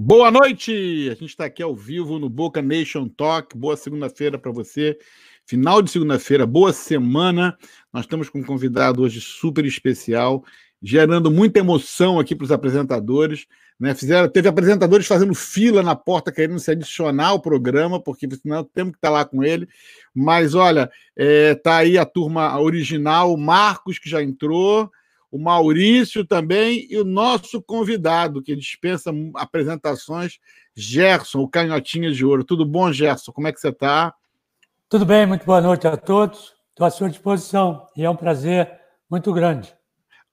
Boa noite! A gente está aqui ao vivo no Boca Nation Talk. Boa segunda-feira para você. Final de segunda-feira, boa semana. Nós estamos com um convidado hoje super especial, gerando muita emoção aqui para os apresentadores. Né? Fizeram, teve apresentadores fazendo fila na porta querendo se adicionar ao programa, porque senão temos que estar tá lá com ele. Mas olha, é, tá aí a turma original, o Marcos, que já entrou o Maurício também e o nosso convidado, que dispensa apresentações, Gerson, o Canhotinha de Ouro. Tudo bom, Gerson? Como é que você está? Tudo bem, muito boa noite a todos. Estou à sua disposição e é um prazer muito grande.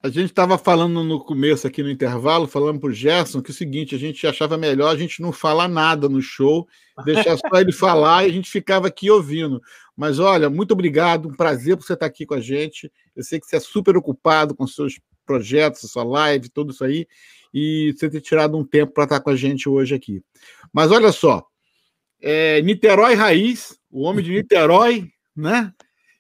A gente estava falando no começo aqui no intervalo, falando para o Gerson que é o seguinte, a gente achava melhor a gente não falar nada no show, deixar só ele falar e a gente ficava aqui ouvindo. Mas olha, muito obrigado, um prazer por você estar aqui com a gente. Eu sei que você é super ocupado com seus projetos, sua live, tudo isso aí, e você ter tirado um tempo para estar com a gente hoje aqui. Mas olha só, é, Niterói Raiz, o homem de Niterói, né?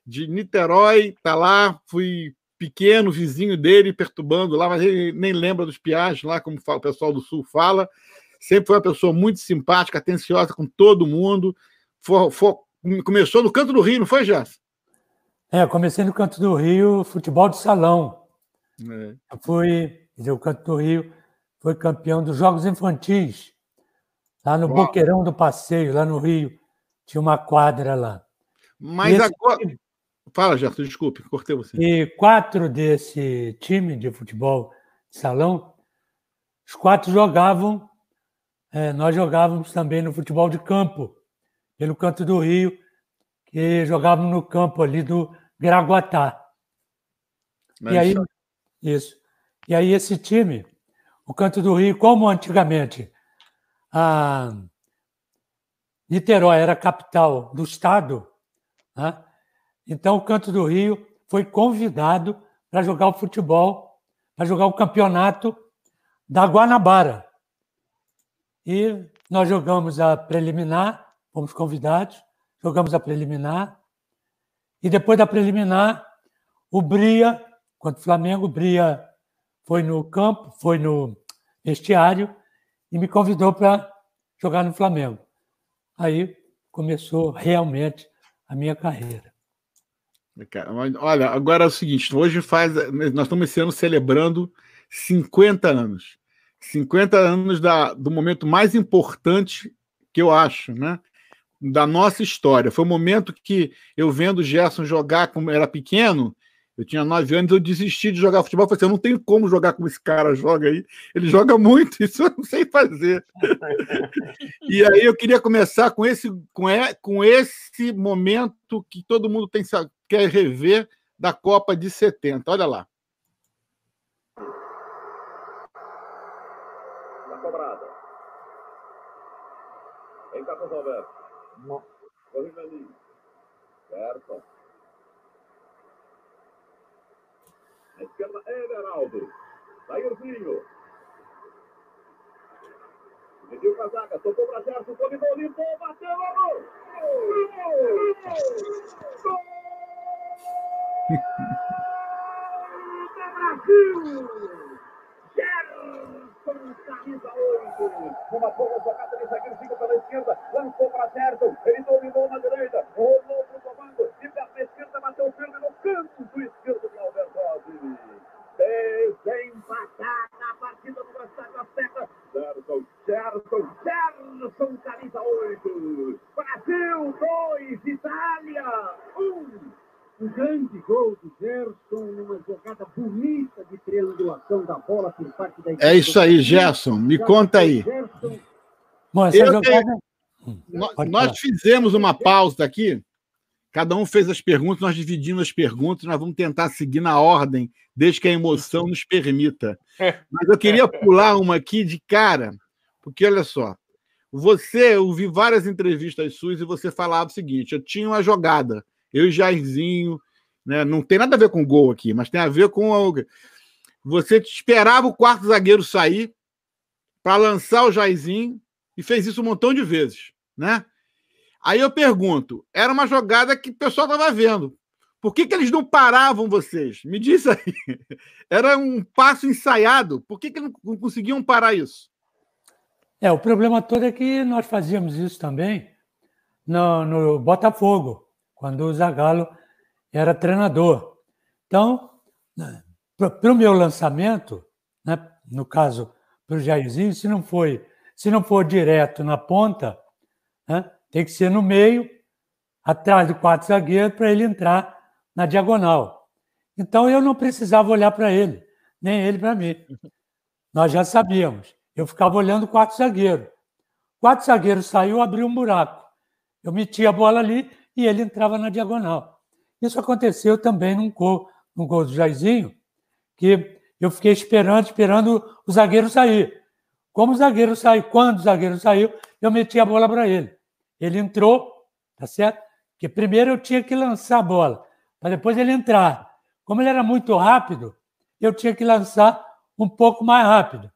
De Niterói, tá lá, fui pequeno, vizinho dele, perturbando lá, mas ele nem lembra dos piagens lá, como o pessoal do Sul fala. Sempre foi uma pessoa muito simpática, atenciosa com todo mundo. For, for, começou no Canto do Rio, não foi, Jéssica? É, comecei no Canto do Rio, futebol de salão. É. Eu fui, o Canto do Rio foi campeão dos Jogos Infantis, lá no Uau. Boqueirão do Passeio, lá no Rio. Tinha uma quadra lá. Mas agora. Fala, Gerson, desculpe, cortei você. E quatro desse time de futebol de salão, os quatro jogavam, é, nós jogávamos também no futebol de campo, pelo canto do Rio, que jogávamos no campo ali do Graguatá. Mas e aí, isso. E aí esse time, o Canto do Rio, como antigamente a Niterói era a capital do estado, né? Então, o Canto do Rio foi convidado para jogar o futebol, para jogar o campeonato da Guanabara. E nós jogamos a preliminar, fomos convidados, jogamos a preliminar. E depois da preliminar, o Bria, quanto o Flamengo, o Bria foi no campo, foi no vestiário e me convidou para jogar no Flamengo. Aí começou realmente a minha carreira. Olha, agora é o seguinte: hoje faz. Nós estamos esse ano celebrando 50 anos. 50 anos da, do momento mais importante que eu acho, né? Da nossa história. Foi o momento que eu vendo o Gerson jogar como era pequeno, eu tinha nove anos, eu desisti de jogar futebol. Eu falei assim, eu não tenho como jogar como esse cara joga aí. Ele joga muito, isso eu não sei fazer. e aí eu queria começar com esse, com, com esse momento que todo mundo tem, quer rever da Copa de 70. Olha lá. Na cobrada. Em Carlos Alberto. Corrida Certo. Na esquerda, Everaldo. Jairzinho. Mediu o casaca, tocou para Gerson, dominou, limpou, bateu, gol! Gol! Gol! Brasil! Camisa 8. Uma boa jogada de zagueiro, fica pela esquerda, lançou para Gerson, ele dominou na direita, rolou para o comando, e pela esquerda, bateu firme no canto esquerdo de Albertozzi. Tem empatar na partida do as pernas. Gerson, Gerson, Gerson, camisa 8. Brasil 2, Itália 1. Um. Um grande gol do Gerson, numa jogada bonita de triangulação da bola por parte da equipe. É isso aí, Gerson. Me conta aí. Bom, essa jogada... Tenho... Nós fizemos uma pausa aqui. Cada um fez as perguntas, nós dividimos as perguntas, nós vamos tentar seguir na ordem, desde que a emoção nos permita. Mas eu queria pular uma aqui de cara, porque olha só, você, eu vi várias entrevistas suas e você falava o seguinte: eu tinha uma jogada, eu e Jairzinho, né? Não tem nada a ver com gol aqui, mas tem a ver com. Você esperava o quarto zagueiro sair para lançar o Jairzinho e fez isso um montão de vezes, né? Aí eu pergunto: era uma jogada que o pessoal estava vendo. Por que, que eles não paravam vocês? Me diz aí. Era um passo ensaiado. Por que, que não conseguiam parar isso? É, o problema todo é que nós fazíamos isso também no, no Botafogo, quando o Zagallo era treinador. Então, para o meu lançamento, né, no caso para o Jairzinho, se não foi, se não for direto na ponta, né, tem que ser no meio, atrás do quatro zagueiro, para ele entrar na diagonal. Então eu não precisava olhar para ele, nem ele para mim. Nós já sabíamos. Eu ficava olhando o quarto zagueiro. O quarto zagueiro saiu, abriu um buraco. Eu metia a bola ali e ele entrava na diagonal. Isso aconteceu também num gol, num gol do Jairzinho, que eu fiquei esperando, esperando o zagueiro sair. Como o zagueiro saiu, quando o zagueiro saiu, eu meti a bola para ele. Ele entrou, tá certo? Porque primeiro eu tinha que lançar a bola, para depois ele entrar. Como ele era muito rápido, eu tinha que lançar um pouco mais rápido.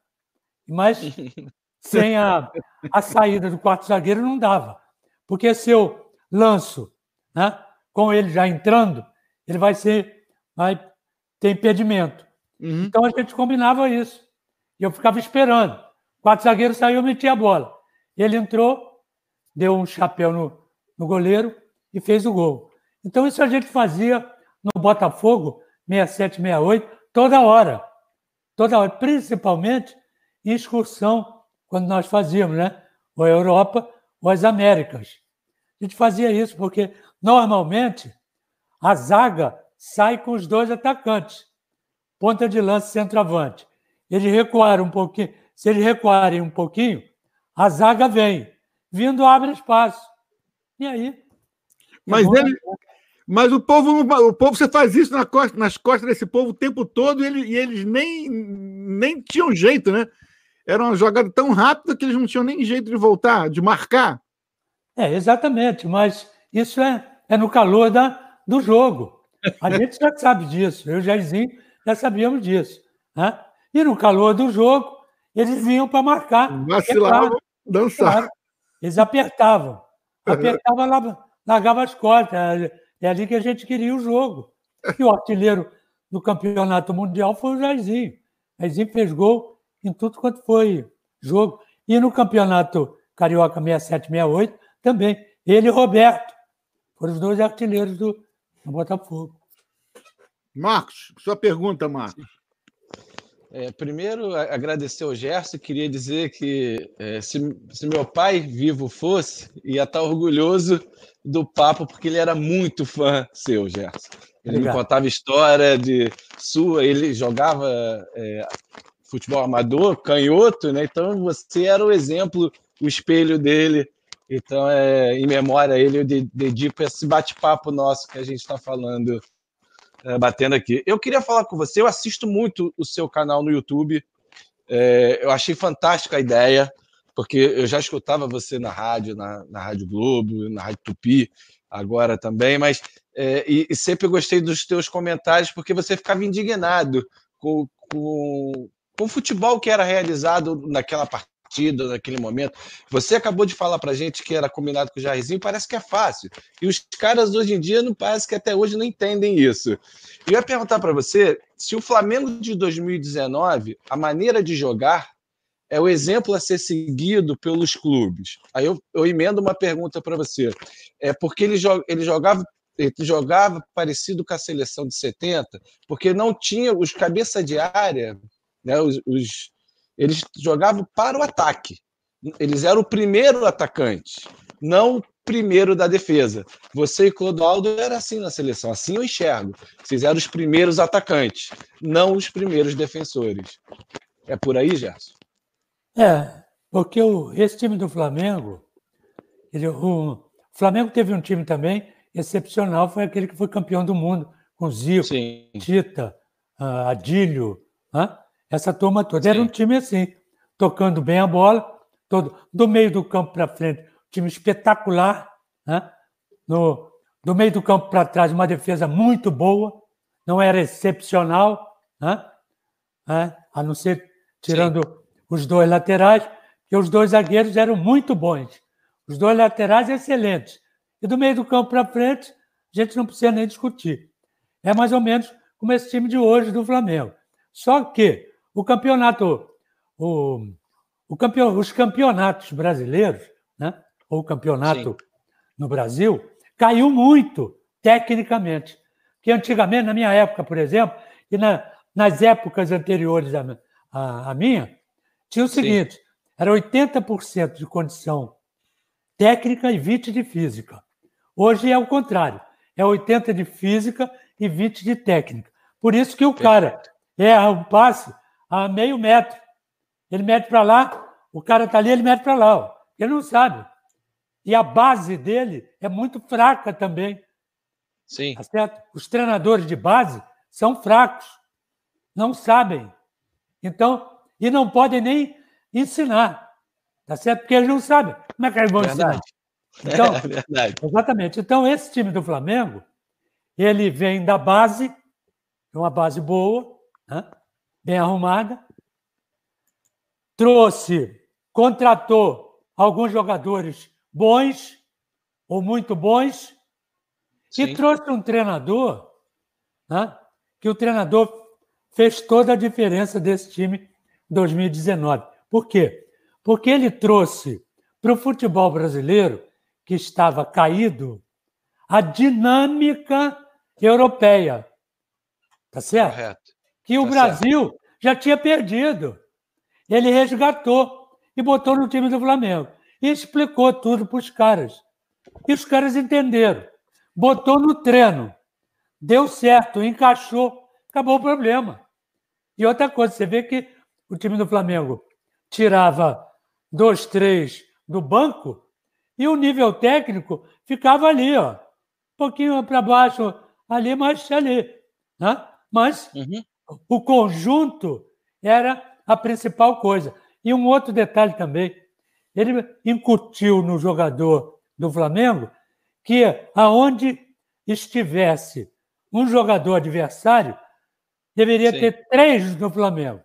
Mas sem a, a saída do quarto zagueiro não dava. Porque se eu lanço né, com ele já entrando, ele vai ser. vai ter impedimento. Uhum. Então a gente combinava isso. E eu ficava esperando. O quarto zagueiro saiu, eu metia a bola. Ele entrou, deu um chapéu no, no goleiro e fez o gol. Então isso a gente fazia no Botafogo, 67, 68, toda hora. Toda hora, principalmente em excursão, quando nós fazíamos, né? Ou a Europa ou as Américas. A gente fazia isso porque, normalmente, a zaga sai com os dois atacantes, ponta de lança e centroavante. Eles recuaram um pouquinho. Se eles recuarem um pouquinho, a zaga vem. Vindo, abre espaço. E aí? Mas, ele, mas o povo, o povo, você faz isso nas costas, nas costas desse povo o tempo todo e, ele, e eles nem, nem tinham jeito, né? Era uma jogada tão rápida que eles não tinham nem jeito de voltar, de marcar. É, exatamente, mas isso é, é no calor da, do jogo. A gente já sabe disso, eu e o Jairzinho já sabíamos disso. Né? E no calor do jogo, eles vinham para marcar. Vacilavam, dançar. Claro, eles apertavam. Apertavam, largava as costas. É, é ali que a gente queria o jogo. E o artilheiro do campeonato mundial foi o Jairzinho. O Jairzinho fez gol em tudo quanto foi jogo. E no campeonato Carioca 67-68 também. Ele e Roberto foram os dois artilheiros do, do Botafogo. Marcos, sua pergunta, Marcos. É, primeiro, agradecer ao Gerson. Queria dizer que é, se, se, meu pai vivo fosse, ia estar orgulhoso do papo, porque ele era muito fã seu, Gerson. Ele Obrigado. me contava história de sua, ele jogava é, futebol amador, canhoto, né? Então você era o exemplo, o espelho dele. Então, é, em memória a ele, eu dedico esse bate-papo nosso que a gente está falando, é, batendo aqui. Eu queria falar com você, eu assisto muito o seu canal no YouTube. É, eu achei fantástica a ideia, porque eu já escutava você na rádio, na, na Rádio Globo, na Rádio Tupi, agora também, mas é, e, e, sempre gostei dos teus comentários, porque você ficava indignado com, com, com o futebol que era realizado naquela partida, naquele momento. Você acabou de falar para gente que era combinado com o Jairzinho, parece que é fácil. E os caras hoje em dia não parece que até hoje não entendem isso. Eu ia perguntar para você se o Flamengo de 2019, a maneira de jogar é o exemplo a ser seguido pelos clubes. Aí eu, eu emendo uma pergunta para você. É porque ele, ele jogava ele jogava parecido com a seleção de 70, porque não tinha os cabeça de área né? Os, os, eles jogavam para o ataque. Eles eram o primeiro atacante, não o primeiro da defesa. Você e Clodoaldo era assim na seleção, assim eu enxergo. Vocês eram os primeiros atacantes, não os primeiros defensores. É por aí, Gerson? É, porque o, esse time do Flamengo, ele, o Flamengo teve um time também excepcional, foi aquele que foi campeão do mundo, com Zico, Sim. Tita, uh, Adílio, uh, essa turma toda. Sim. Era um time assim, tocando bem a bola, todo do meio do campo para frente, um time espetacular, né? no, do meio do campo para trás, uma defesa muito boa, não era excepcional, né? É, a não ser tirando Sim. os dois laterais, que os dois zagueiros eram muito bons. Os dois laterais excelentes. E do meio do campo para frente, a gente não precisa nem discutir. É mais ou menos como esse time de hoje do Flamengo. Só que o campeonato, o, campeon, os campeonatos brasileiros, né? ou o campeonato Sim. no Brasil, caiu muito tecnicamente. Que antigamente, na minha época, por exemplo, e na, nas épocas anteriores à, à, à minha, tinha o seguinte: Sim. era 80% de condição técnica e 20% de física. Hoje é o contrário: é 80% de física e 20% de técnica. Por isso que o cara erra um passe a meio metro. Ele mete para lá, o cara está ali, ele mete para lá. Ó. Ele não sabe. E a base dele é muito fraca também. Sim. Tá certo? Os treinadores de base são fracos, não sabem. Então, e não podem nem ensinar. Tá certo? Porque eles não sabem. Como é que eles vão verdade. ensinar? Então, é verdade. Exatamente. Então, esse time do Flamengo, ele vem da base, uma base boa, né? Bem arrumada, trouxe, contratou alguns jogadores bons ou muito bons, Sim. E trouxe um treinador, né, que o treinador fez toda a diferença desse time em 2019. Por quê? Porque ele trouxe para o futebol brasileiro, que estava caído, a dinâmica europeia. Tá certo? Correto. Que o tá Brasil certo. já tinha perdido. Ele resgatou e botou no time do Flamengo. E explicou tudo para os caras. E os caras entenderam botou no treino, deu certo, encaixou, acabou o problema. E outra coisa, você vê que o time do Flamengo tirava dois, três do banco e o nível técnico ficava ali, ó, um pouquinho para baixo, ali, mas ali. Né? Mas uhum. O conjunto era a principal coisa. E um outro detalhe também, ele incutiu no jogador do Flamengo que aonde estivesse um jogador adversário, deveria Sim. ter três no Flamengo.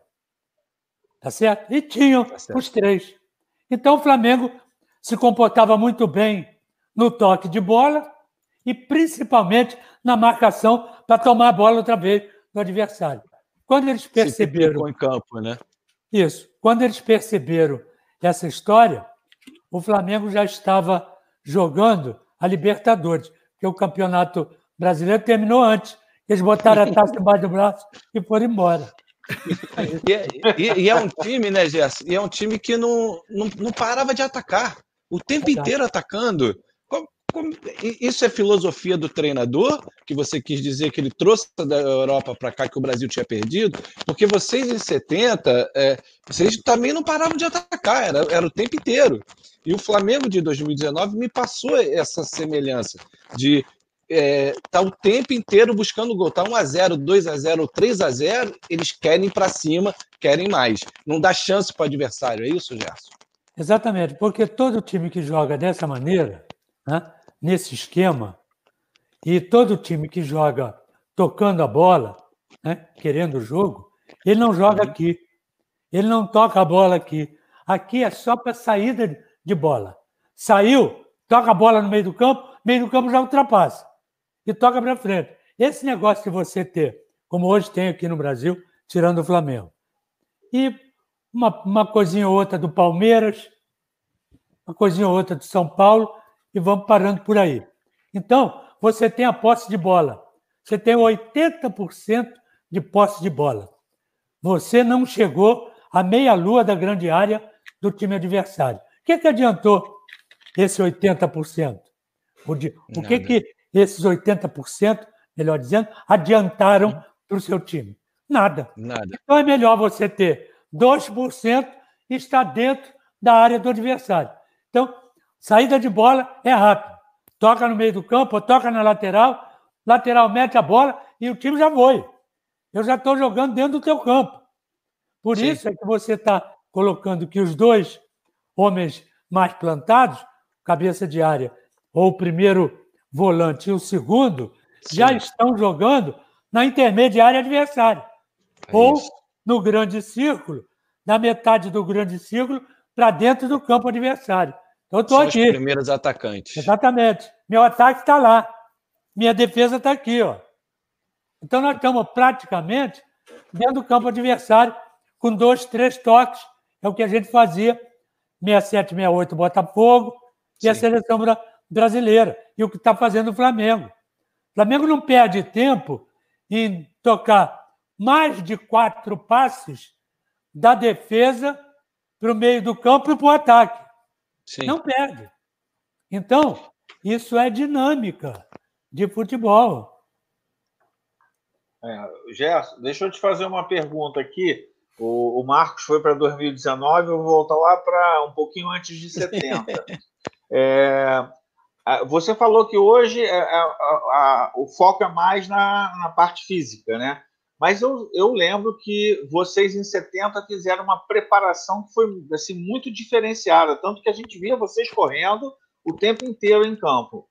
Tá certo? E tinham tá certo. os três. Então o Flamengo se comportava muito bem no toque de bola e principalmente na marcação para tomar a bola outra vez do adversário. Quando eles perceberam. em campo, né? Isso. Quando eles perceberam essa história, o Flamengo já estava jogando a Libertadores, porque o campeonato brasileiro terminou antes. Eles botaram a taça embaixo do braço e foram embora. E é, e, e é, um time, né, Gerson? E é um time que não, não, não parava de atacar. O tempo inteiro atacando. Isso é filosofia do treinador, que você quis dizer que ele trouxe da Europa para cá, que o Brasil tinha perdido, porque vocês em 70, é, vocês também não paravam de atacar, era, era o tempo inteiro. E o Flamengo de 2019 me passou essa semelhança de é, tá o tempo inteiro buscando gol. Tá 1x0, 2x0, 3x0, eles querem para cima, querem mais. Não dá chance para o adversário, é isso, Gerson? Exatamente, porque todo time que joga dessa maneira, né, nesse esquema, e todo time que joga tocando a bola, né, querendo o jogo, ele não joga uhum. aqui. Ele não toca a bola aqui. Aqui é só para saída de bola. Saiu, toca a bola no meio do campo, meio do campo já ultrapassa. E toca para frente. Esse negócio de você ter, como hoje tem aqui no Brasil, tirando o Flamengo. E uma, uma coisinha ou outra do Palmeiras, uma coisinha ou outra do São Paulo, e vamos parando por aí. Então, você tem a posse de bola. Você tem 80% de posse de bola. Você não chegou à meia-lua da grande área do time adversário que, que adiantou esse 80%? O, de, o que, que esses 80%, melhor dizendo, adiantaram hum. para o seu time? Nada. Nada. Então é melhor você ter 2% e estar dentro da área do adversário. Então, saída de bola é rápido. Toca no meio do campo, toca na lateral, lateral mete a bola e o time já foi. Eu já estou jogando dentro do teu campo. Por Sim. isso é que você está colocando que os dois homens mais plantados, cabeça de área, ou o primeiro volante e o segundo, Sim. já estão jogando na intermediária adversária. É ou isso. no grande círculo, na metade do grande círculo, para dentro do campo adversário. Eu estou aqui. Os primeiros atacantes. Exatamente. Meu ataque está lá. Minha defesa está aqui. Ó. Então, nós estamos praticamente dentro do campo adversário, com dois, três toques é o que a gente fazia 67, 68 Botafogo e a seleção brasileira. E o que está fazendo o Flamengo. O Flamengo não perde tempo em tocar mais de quatro passes da defesa para o meio do campo e para o ataque. Sim. Não perde. Então, isso é dinâmica de futebol. É, Gerson, deixa eu te fazer uma pergunta aqui. O, o Marcos foi para 2019, eu vou voltar lá para um pouquinho antes de 70. é, você falou que hoje é, a, a, o foco é mais na, na parte física, né? Mas eu, eu, lembro que vocês em 70 fizeram uma preparação que foi assim, muito diferenciada, tanto que a gente via vocês correndo o tempo inteiro em campo.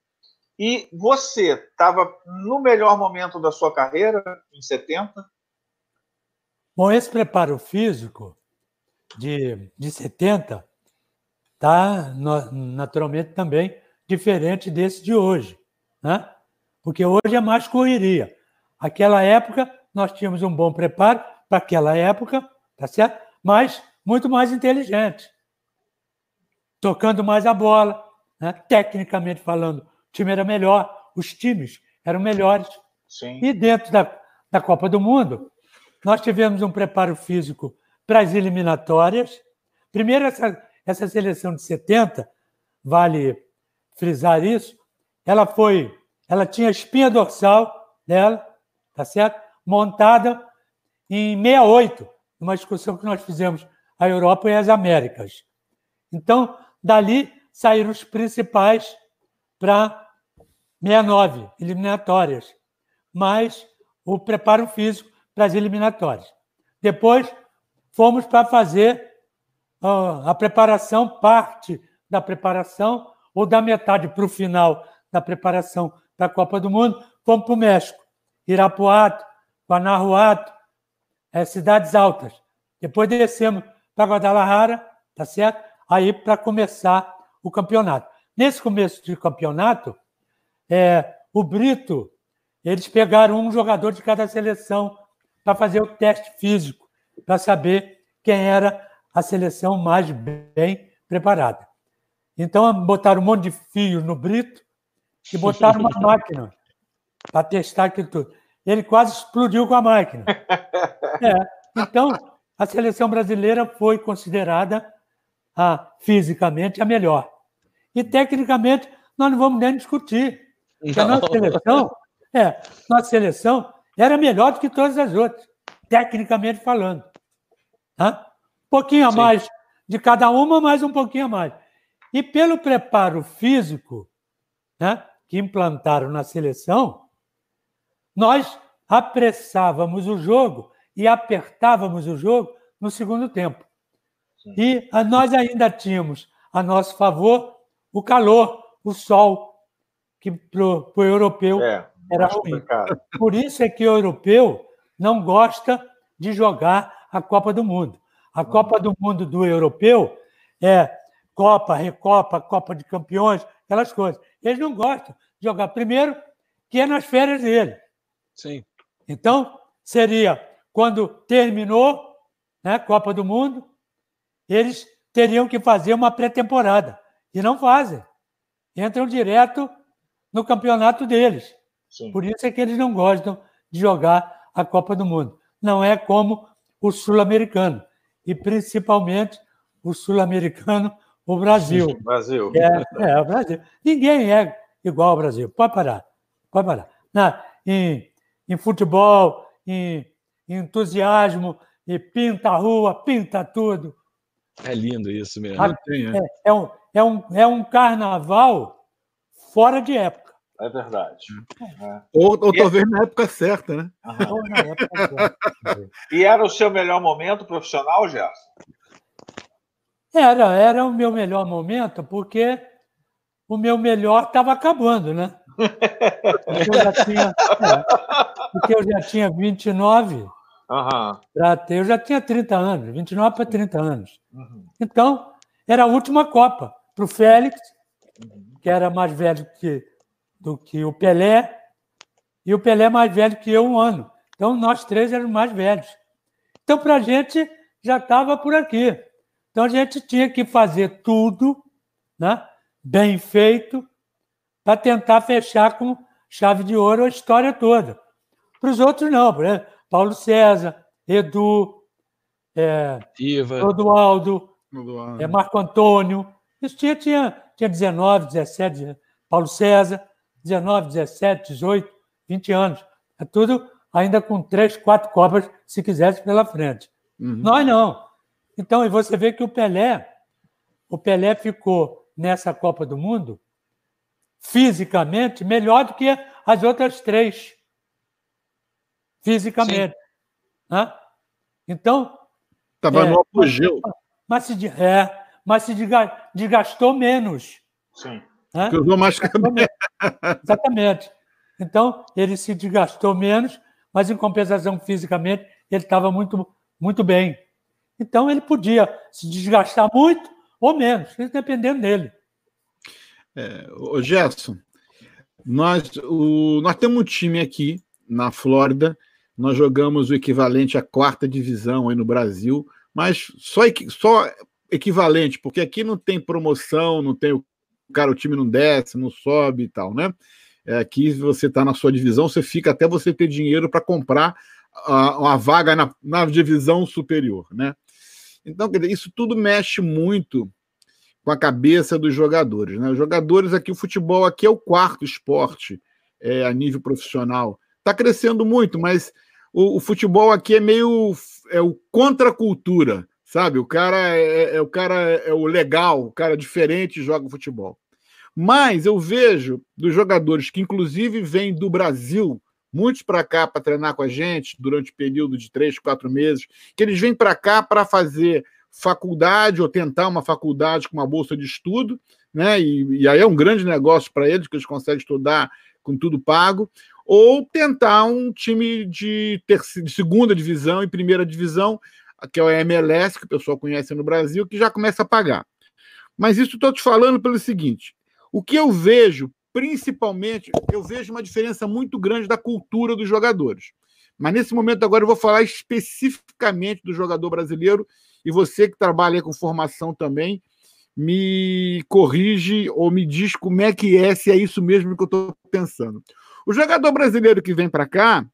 E você estava no melhor momento da sua carreira, em 70? Bom, esse preparo físico de, de 70 está naturalmente também diferente desse de hoje, né? porque hoje é mais correria. Aquela época nós tínhamos um bom preparo para aquela época, tá certo? Mas muito mais inteligente, tocando mais a bola, né? tecnicamente falando, o time era melhor, os times eram melhores. Sim. E dentro da, da Copa do Mundo, nós tivemos um preparo físico para as eliminatórias. Primeiro, essa, essa seleção de 70, vale frisar isso, ela foi, ela tinha espinha dorsal dela, tá certo? Montada em 68, numa discussão que nós fizemos a Europa e as Américas. Então, dali saíram os principais para 69, eliminatórias, mais o preparo físico para as eliminatórias. Depois, fomos para fazer uh, a preparação, parte da preparação, ou da metade para o final da preparação da Copa do Mundo, fomos para o México, Irapuato, Guanajuato, é, cidades altas. Depois descemos para Guadalajara, tá certo? Aí para começar o campeonato. Nesse começo de campeonato, é, o Brito, eles pegaram um jogador de cada seleção para fazer o teste físico, para saber quem era a seleção mais bem preparada. Então, botaram um monte de fios no Brito e botaram uma máquina para testar aquilo tudo. Ele quase explodiu com a máquina. É. Então, a seleção brasileira foi considerada a, fisicamente a melhor. E tecnicamente, nós não vamos nem discutir. Porque a nossa seleção, é, nossa seleção era melhor do que todas as outras, tecnicamente falando. Um pouquinho a Sim. mais de cada uma, mais um pouquinho a mais. E pelo preparo físico né, que implantaram na seleção, nós apressávamos o jogo e apertávamos o jogo no segundo tempo. Sim. E nós ainda tínhamos a nosso favor o calor, o sol, que para o europeu é era ruim. Por isso é que o europeu não gosta de jogar a Copa do Mundo. A uhum. Copa do Mundo do europeu é Copa, Recopa, Copa de Campeões, aquelas coisas. Eles não gostam de jogar primeiro, que é nas férias dele. Sim. Então, seria quando terminou né, Copa do Mundo, eles teriam que fazer uma pré-temporada. E não fazem. Entram direto no campeonato deles. Sim. Por isso é que eles não gostam de jogar a Copa do Mundo. Não é como o sul-americano. E principalmente o sul-americano, o Brasil. Sim, Brasil. É, é, o Brasil. Ninguém é igual ao Brasil. Pode parar. Pode parar. Na, em, em futebol, em, em entusiasmo, e pinta a rua, pinta tudo. É lindo isso mesmo. É, é, um, é, um, é um carnaval fora de época. É verdade. É. Ou, ou talvez na época certa, né? e era o seu melhor momento profissional, Gerson? Era, era o meu melhor momento, porque o meu melhor estava acabando, né? Eu já tinha, é, porque eu já tinha 29 uhum. para ter, eu já tinha 30 anos, 29 para 30 anos. Uhum. Então, era a última Copa para o Félix, uhum. que era mais velho que do que o Pelé, e o Pelé mais velho que eu um ano. Então, nós três éramos mais velhos. Então, para a gente, já estava por aqui. Então a gente tinha que fazer tudo né, bem feito para tentar fechar com chave de ouro a história toda. Para os outros, não. Por exemplo, Paulo César, Edu, é, Rodualdo, é, Marco Antônio. Isso tinha, tinha, tinha 19, 17, Paulo César, 19, 17, 18, 20 anos. É tudo ainda com três, quatro Copas, se quisesse, pela frente. Uhum. Nós não. Então, e você vê que o Pelé, o Pelé ficou nessa Copa do Mundo fisicamente melhor do que as outras três. Fisicamente. Então. Estava é, no apogeu. Mas se, é, mas se desgastou menos. Sim. Porque usou mais cabelo. Exatamente. Então, ele se desgastou menos, mas em compensação fisicamente, ele estava muito, muito bem. Então, ele podia se desgastar muito ou menos, dependendo dele. É, ô Gerson, nós, o, nós temos um time aqui na Flórida, nós jogamos o equivalente à quarta divisão aí no Brasil, mas só, só equivalente, porque aqui não tem promoção, não tem o cara, o time não desce, não sobe e tal, né? É, aqui você está na sua divisão, você fica até você ter dinheiro para comprar a, vaga na, na divisão superior, né? Então, dizer, isso tudo mexe muito com a cabeça dos jogadores. Né? Os jogadores aqui, o futebol aqui é o quarto esporte é, a nível profissional. Está crescendo muito, mas o, o, futebol aqui é meio é o contra cultura, sabe? O cara é, é, é, o cara é o legal, o cara diferente joga futebol. Mas eu vejo dos jogadores que inclusive vêm do Brasil, muitos para cá para treinar com a gente durante o período de três, quatro meses, que eles vêm para cá para fazer faculdade ou tentar uma faculdade com uma bolsa de estudo, né? E, e aí é um grande negócio para eles, que eles conseguem estudar com tudo pago, ou tentar um time de, de segunda divisão e primeira divisão, que é o MLS, que o pessoal conhece no Brasil, que já começa a pagar. Mas isso estou te falando pelo seguinte: o que eu vejo, principalmente, eu vejo uma diferença muito grande da cultura dos jogadores. Mas nesse momento agora eu vou falar especificamente do jogador brasileiro e você que trabalha com formação também, me corrige ou me diz como é que é, se é isso mesmo que eu estou pensando. O jogador brasileiro que vem para cá,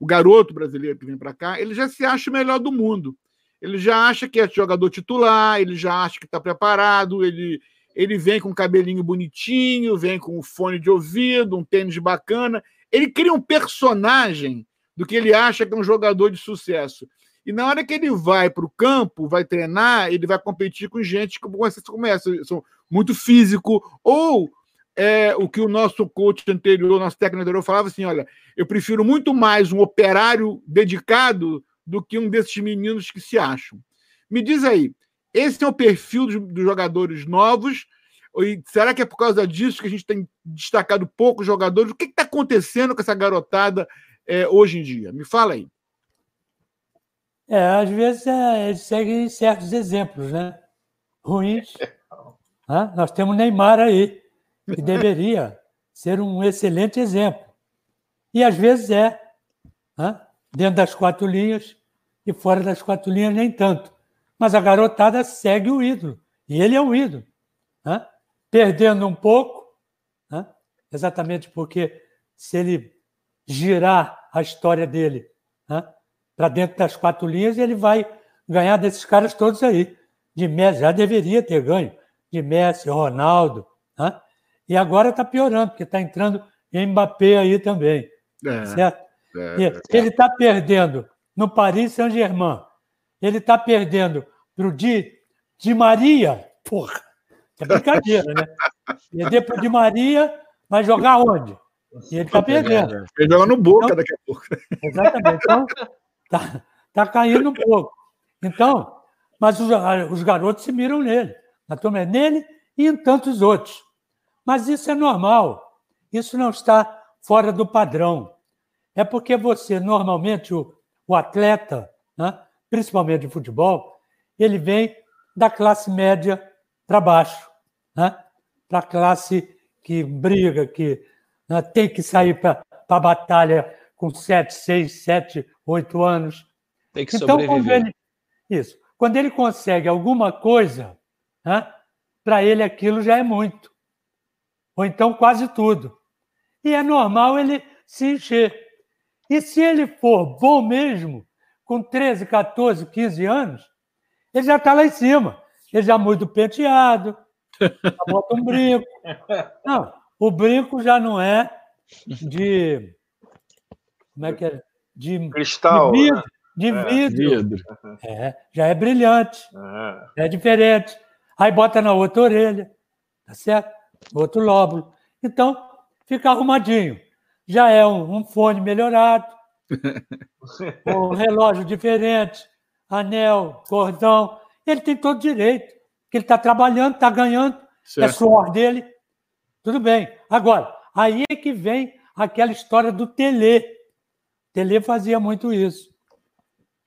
o garoto brasileiro que vem para cá, ele já se acha o melhor do mundo. Ele já acha que é jogador titular, ele já acha que está preparado, ele, ele vem com cabelinho bonitinho, vem com um fone de ouvido, um tênis bacana. Ele cria um personagem do que ele acha que é um jogador de sucesso. E na hora que ele vai para o campo, vai treinar, ele vai competir com gente como você começa, são muito físico, ou é, o que o nosso coach anterior, nosso técnico anterior falava assim: olha, eu prefiro muito mais um operário dedicado do que um desses meninos que se acham. Me diz aí, esse é o perfil dos, dos jogadores novos? E será que é por causa disso que a gente tem destacado poucos jogadores? O que está acontecendo com essa garotada é, hoje em dia? Me fala aí. É, às vezes é, eles seguem certos exemplos, né? Ruins. Nós temos Neymar aí, que deveria ser um excelente exemplo. E às vezes é, ah, dentro das quatro linhas e fora das quatro linhas nem tanto. Mas a garotada segue o ídolo, e ele é o ídolo. Ah, perdendo um pouco, ah, exatamente porque se ele girar a história dele para dentro das quatro linhas, ele vai ganhar desses caras todos aí. De Messi, já deveria ter ganho. De Messi, Ronaldo. Né? E agora está piorando, porque está entrando Mbappé aí também. É, certo? É, é. ele está perdendo no Paris Saint-Germain. Ele está perdendo para o Di, Di Maria. Porra, é brincadeira, né? Perder para o Di Maria, vai jogar onde? E ele está perdendo. Ele joga no Boca então, daqui a pouco. Exatamente. Então, Está tá caindo um pouco. Então, mas os, os garotos se miram nele. Na turma é nele e em tantos outros. Mas isso é normal. Isso não está fora do padrão. É porque você, normalmente, o, o atleta, né, principalmente de futebol, ele vem da classe média para baixo, né, para a classe que briga, que né, tem que sair para a batalha com 7, 6, 7, oito anos. Tem que então, sobreviver. Quando ele, isso. quando ele consegue alguma coisa, né, para ele aquilo já é muito. Ou então quase tudo. E é normal ele se encher. E se ele for bom mesmo, com 13, 14, 15 anos, ele já está lá em cima. Ele já muda o penteado, bota um brinco. Não, o brinco já não é de. Como é que é? De cristal. De vidro. Né? De é, vidro. É, já é brilhante. É. é diferente. Aí bota na outra orelha, tá certo? Outro lóbulo. Então, fica arrumadinho. Já é um, um fone melhorado, um relógio diferente, anel, cordão. Ele tem todo direito, que ele está trabalhando, está ganhando, é certo. é suor dele. Tudo bem. Agora, aí é que vem aquela história do Tele. Tele fazia muito isso.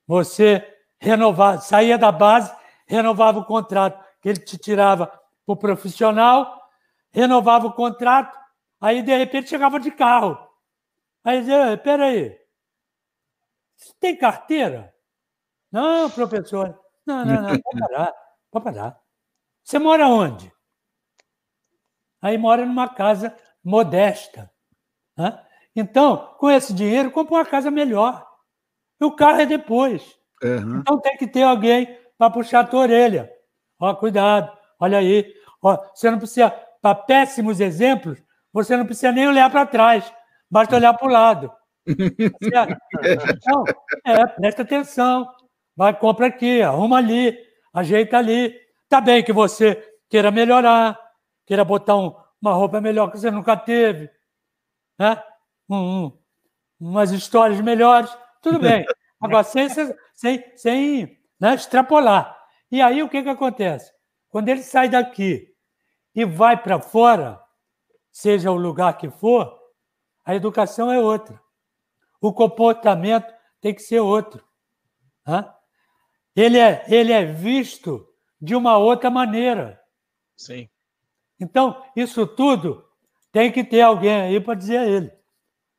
Você renovava, saía da base, renovava o contrato que ele te tirava para o profissional, renovava o contrato, aí de repente chegava de carro. Aí dizia, peraí, você tem carteira? Não, professor. Não, não, não, pode parar, pode parar. Você mora onde? Aí mora numa casa modesta. Né? Então, com esse dinheiro, compra uma casa melhor. E o carro é depois. Uhum. Então tem que ter alguém para puxar a tua orelha. Ó, cuidado, olha aí. Ó, você não precisa, para péssimos exemplos, você não precisa nem olhar para trás, basta olhar para o lado. Então, é, presta atenção. Vai, compra aqui, arruma ali, ajeita ali. Tá bem que você queira melhorar, queira botar um, uma roupa melhor que você nunca teve, né? Um, um, umas histórias melhores, tudo bem. Agora, sem, sem, sem né, extrapolar. E aí o que, que acontece? Quando ele sai daqui e vai para fora, seja o lugar que for, a educação é outra. O comportamento tem que ser outro. Ele, é, ele é visto de uma outra maneira. Sim. Então, isso tudo tem que ter alguém aí para dizer a ele: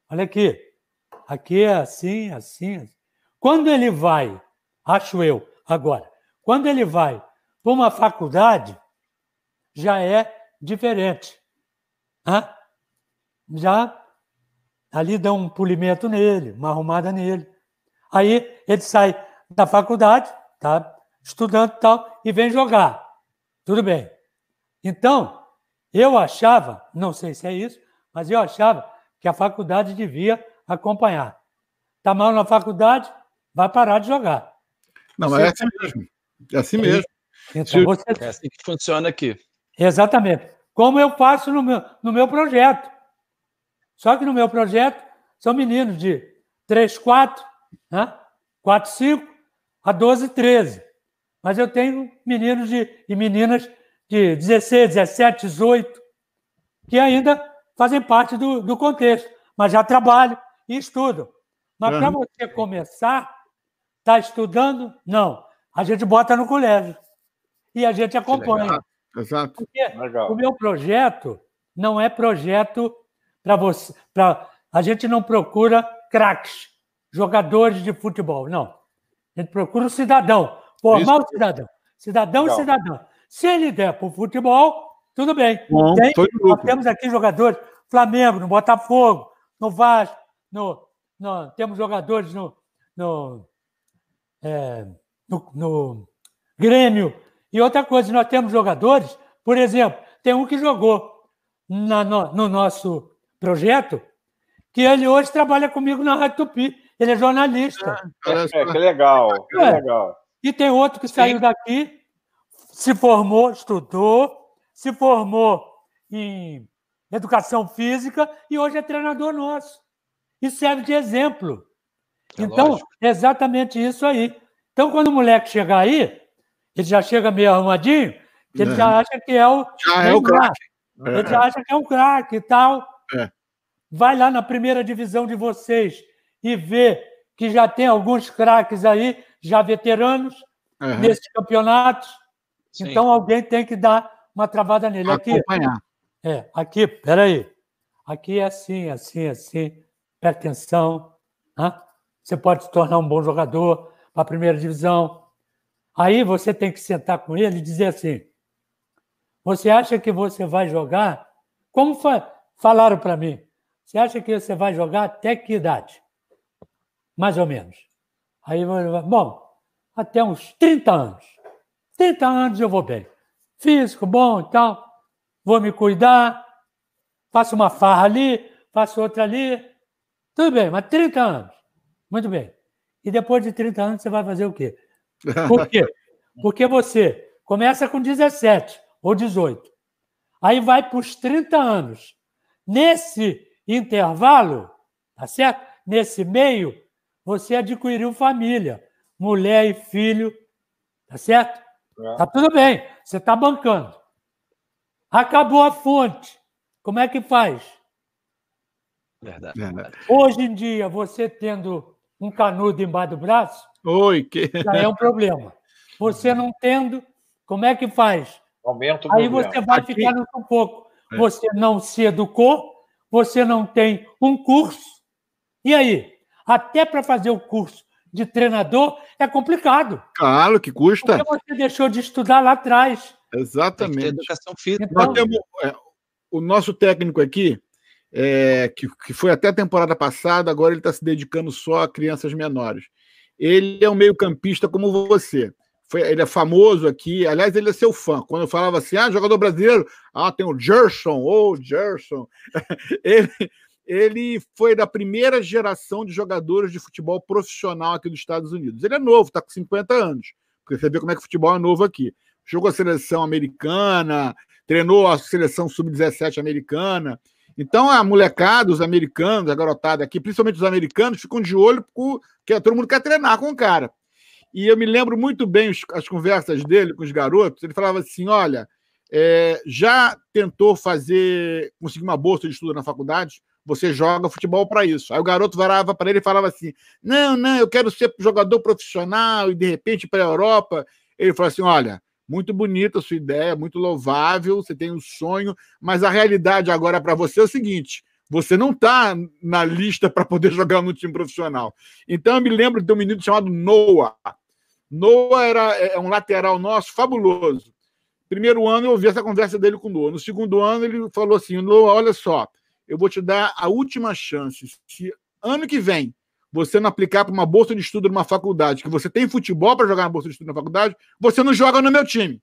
olha aqui, aqui é assim, assim, assim. Quando ele vai, acho eu, agora, quando ele vai para uma faculdade, já é diferente. Hã? Já ali dá um polimento nele, uma arrumada nele. Aí ele sai da faculdade, tá estudando e tal, e vem jogar. Tudo bem. Então, eu achava, não sei se é isso, mas eu achava que a faculdade devia acompanhar. Está mal na faculdade, vai parar de jogar. Não, mas é assim mesmo. É assim mesmo. Então, você... É assim que funciona aqui. Exatamente. Como eu faço no meu, no meu projeto. Só que no meu projeto são meninos de 3, 4, né? 4, 5 a 12, 13. Mas eu tenho meninos de, e meninas de 16, 17, 18, que ainda fazem parte do, do contexto, mas já trabalham e estudam. Mas uhum. para você começar, está estudando? Não a gente bota no colégio e a gente acompanha. Exato. Porque Legal. o meu projeto não é projeto para você. Pra, a gente não procura craques, jogadores de futebol, não. A gente procura o cidadão, formar Isso. o cidadão. Cidadão Legal. e cidadão. Se ele der para o futebol, tudo bem. Bom, Tem, nós temos aqui jogadores, Flamengo, no Botafogo, no Vasco, no, no temos jogadores no, no é, no, no Grêmio. E outra coisa, nós temos jogadores, por exemplo, tem um que jogou na, no, no, nosso projeto, que ele hoje trabalha comigo na Rádio Tupi. Ele é jornalista. É, é que legal, que é. legal. E tem outro que Sim. saiu daqui, se formou, estudou, se formou em educação física e hoje é treinador nosso. E serve de exemplo. É então, lógico. exatamente isso aí. Então, quando o moleque chegar aí, ele já chega meio arrumadinho, ele é. já acha que é o. Já é o craque. Ele já acha que é um craque e tal. É. Vai lá na primeira divisão de vocês e vê que já tem alguns craques aí, já veteranos, uhum. nesses campeonatos. Sim. Então alguém tem que dar uma travada nele. Aqui, Acompanhar. É, aqui, peraí. Aqui é assim, assim, assim. Presta atenção. Né? Você pode se tornar um bom jogador para a primeira divisão. Aí você tem que sentar com ele e dizer assim: você acha que você vai jogar? Como fa falaram para mim? Você acha que você vai jogar até que idade? Mais ou menos. Aí, bom, até uns 30 anos. 30 anos eu vou bem. Físico bom e tal. Vou me cuidar. Faço uma farra ali, faço outra ali. Tudo bem, mas 30 anos. Muito bem. E depois de 30 anos você vai fazer o quê? Por quê? Porque você começa com 17 ou 18. Aí vai para os 30 anos. Nesse intervalo, tá certo? Nesse meio, você adquiriu família, mulher e filho, tá certo? É. Tá tudo bem, você está bancando. Acabou a fonte. Como é que faz? Verdade. Hoje em dia, você tendo um canudo embaixo do braço, Oi, que... já é um problema. Você não tendo, como é que faz? Aumenta o Aí problema. você vai Aqui... ficar no pouco. É. Você não se educou, você não tem um curso. E aí? Até para fazer o curso de treinador é complicado. Claro que custa. Porque você deixou de estudar lá atrás. Exatamente. educação física. Então, temos, é, o nosso técnico aqui, é, que, que foi até a temporada passada, agora ele está se dedicando só a crianças menores. Ele é um meio-campista como você. Foi, ele é famoso aqui, aliás, ele é seu fã. Quando eu falava assim, ah, jogador brasileiro, ah, tem o Gerson, ou oh, Gerson. ele, ele foi da primeira geração de jogadores de futebol profissional aqui dos Estados Unidos. Ele é novo, está com 50 anos, porque você vê como é que o futebol é novo aqui. Jogou a seleção americana, treinou a seleção sub-17 americana. Então, a molecada, os americanos, a garotada aqui, principalmente os americanos, ficam de olho porque todo mundo quer treinar com o cara. E eu me lembro muito bem as conversas dele com os garotos. Ele falava assim: olha, é, já tentou fazer, conseguir uma bolsa de estudo na faculdade? Você joga futebol para isso. Aí o garoto varava para ele e falava assim: não, não, eu quero ser jogador profissional e de repente para a Europa. Ele falou assim: olha, muito bonita a sua ideia, muito louvável, você tem um sonho, mas a realidade agora para você é o seguinte: você não está na lista para poder jogar no time profissional. Então eu me lembro de um menino chamado Noah. Noah era é, é um lateral nosso fabuloso. Primeiro ano eu ouvi essa conversa dele com o Noah. No segundo ano ele falou assim: Noah, olha só, eu vou te dar a última chance. Se ano que vem você não aplicar para uma bolsa de estudo numa faculdade, que você tem futebol para jogar na bolsa de estudo na faculdade, você não joga no meu time.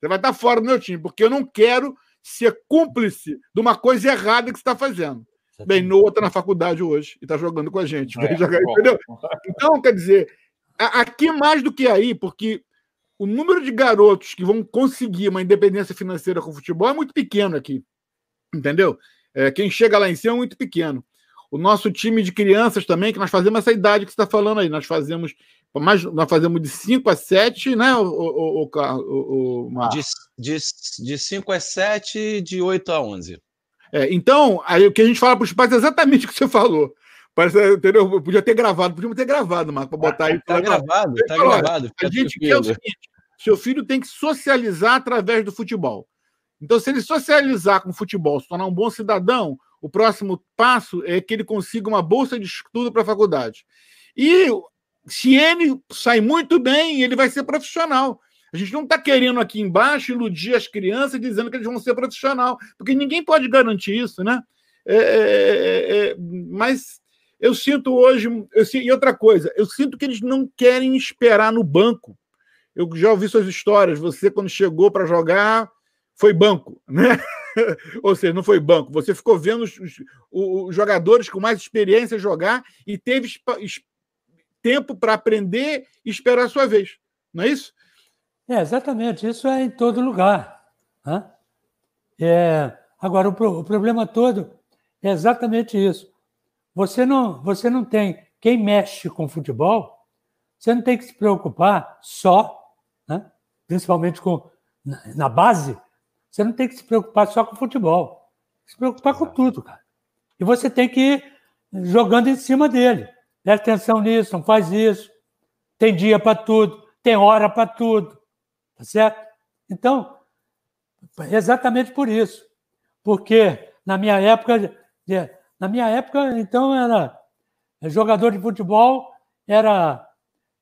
Você vai estar fora do meu time, porque eu não quero ser cúmplice de uma coisa errada que você está fazendo. Bem, Noah está na faculdade hoje e está jogando com a gente. É, jogar, entendeu? Então, quer dizer, aqui mais do que aí, porque o número de garotos que vão conseguir uma independência financeira com o futebol é muito pequeno aqui. Entendeu? É, quem chega lá em cima é muito pequeno. O nosso time de crianças também, que nós fazemos essa idade que você está falando aí, nós fazemos mais, nós fazemos de 5 a 7, né, o, o, o, o de, de, de 5 a 7 de 8 a 11. É, então, aí o que a gente fala para os pais é exatamente o que você falou. Parece, entendeu? Eu podia ter gravado, podia ter gravado, Marco, para botar aí. Está gravado, está gravado. A gente quer o seguinte: seu filho tem que socializar através do futebol. Então, se ele socializar com o futebol, se tornar um bom cidadão, o próximo passo é que ele consiga uma bolsa de estudo para a faculdade. E se ele sai muito bem, ele vai ser profissional. A gente não está querendo aqui embaixo iludir as crianças dizendo que eles vão ser profissional, porque ninguém pode garantir isso, né? É, é, é, é mas eu sinto hoje. Eu, e outra coisa, eu sinto que eles não querem esperar no banco. Eu já ouvi suas histórias. Você, quando chegou para jogar, foi banco, né? Ou seja, não foi banco. Você ficou vendo os, os, os jogadores com mais experiência jogar e teve tempo para aprender e esperar a sua vez. Não é isso? É, exatamente. Isso é em todo lugar. Né? É, agora, o, pro, o problema todo é exatamente isso. Você não, você não tem. Quem mexe com futebol, você não tem que se preocupar só, né? principalmente com, na, na base, você não tem que se preocupar só com futebol. Se preocupar com tudo, cara. E você tem que ir jogando em cima dele. Presta atenção nisso, não faz isso. Tem dia para tudo, tem hora para tudo. Tá certo? Então, exatamente por isso. Porque na minha época, na minha época, então, era jogador de futebol, era,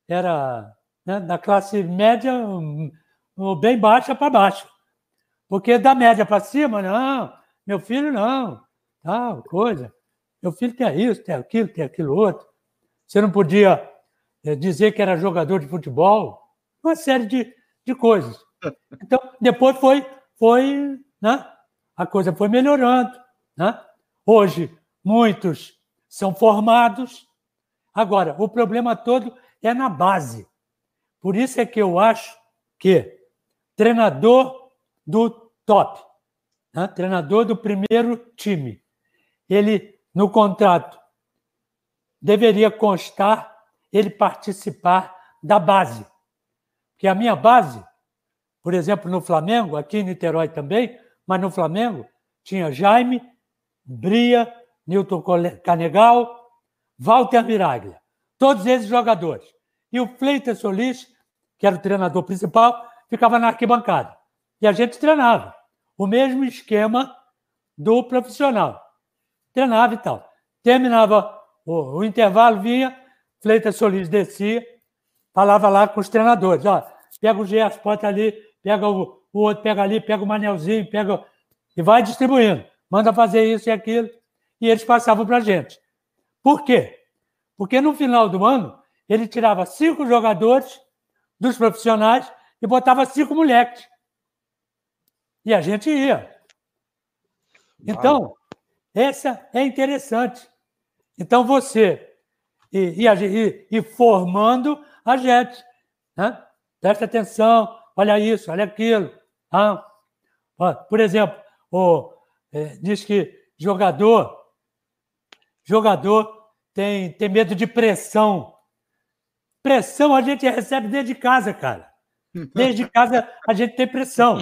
era né, da classe média bem baixa para baixo. Porque da média para cima, não, meu filho não, tal, coisa. Meu filho tem isso, tem aquilo, tem aquilo outro. Você não podia eh, dizer que era jogador de futebol, uma série de, de coisas. Então, depois foi, foi né, a coisa foi melhorando. Né? Hoje, muitos são formados. Agora, o problema todo é na base. Por isso é que eu acho que treinador do top, né? treinador do primeiro time, ele, no contrato, deveria constar ele participar da base. Porque a minha base, por exemplo, no Flamengo, aqui em Niterói também, mas no Flamengo tinha Jaime, Bria, Newton Canegal, Walter Miraglia. Todos esses jogadores. E o Fleitas Solis, que era o treinador principal, ficava na arquibancada. E a gente treinava. O mesmo esquema do profissional. Treinava e tal. Terminava o, o intervalo, vinha, Fleitas Solis descia, falava lá com os treinadores. Ó, pega o Gerson, bota ali, pega o, o outro, pega ali, pega o Manelzinho, pega. E vai distribuindo. Manda fazer isso e aquilo. E eles passavam para a gente. Por quê? Porque no final do ano, ele tirava cinco jogadores dos profissionais e botava cinco moleques. E a gente ia. Então, essa é interessante. Então, você e, e, e formando a gente. Né? Presta atenção, olha isso, olha aquilo. Ah, por exemplo, o, é, diz que jogador, jogador tem, tem medo de pressão. Pressão a gente recebe desde casa, cara. Desde casa a gente tem pressão.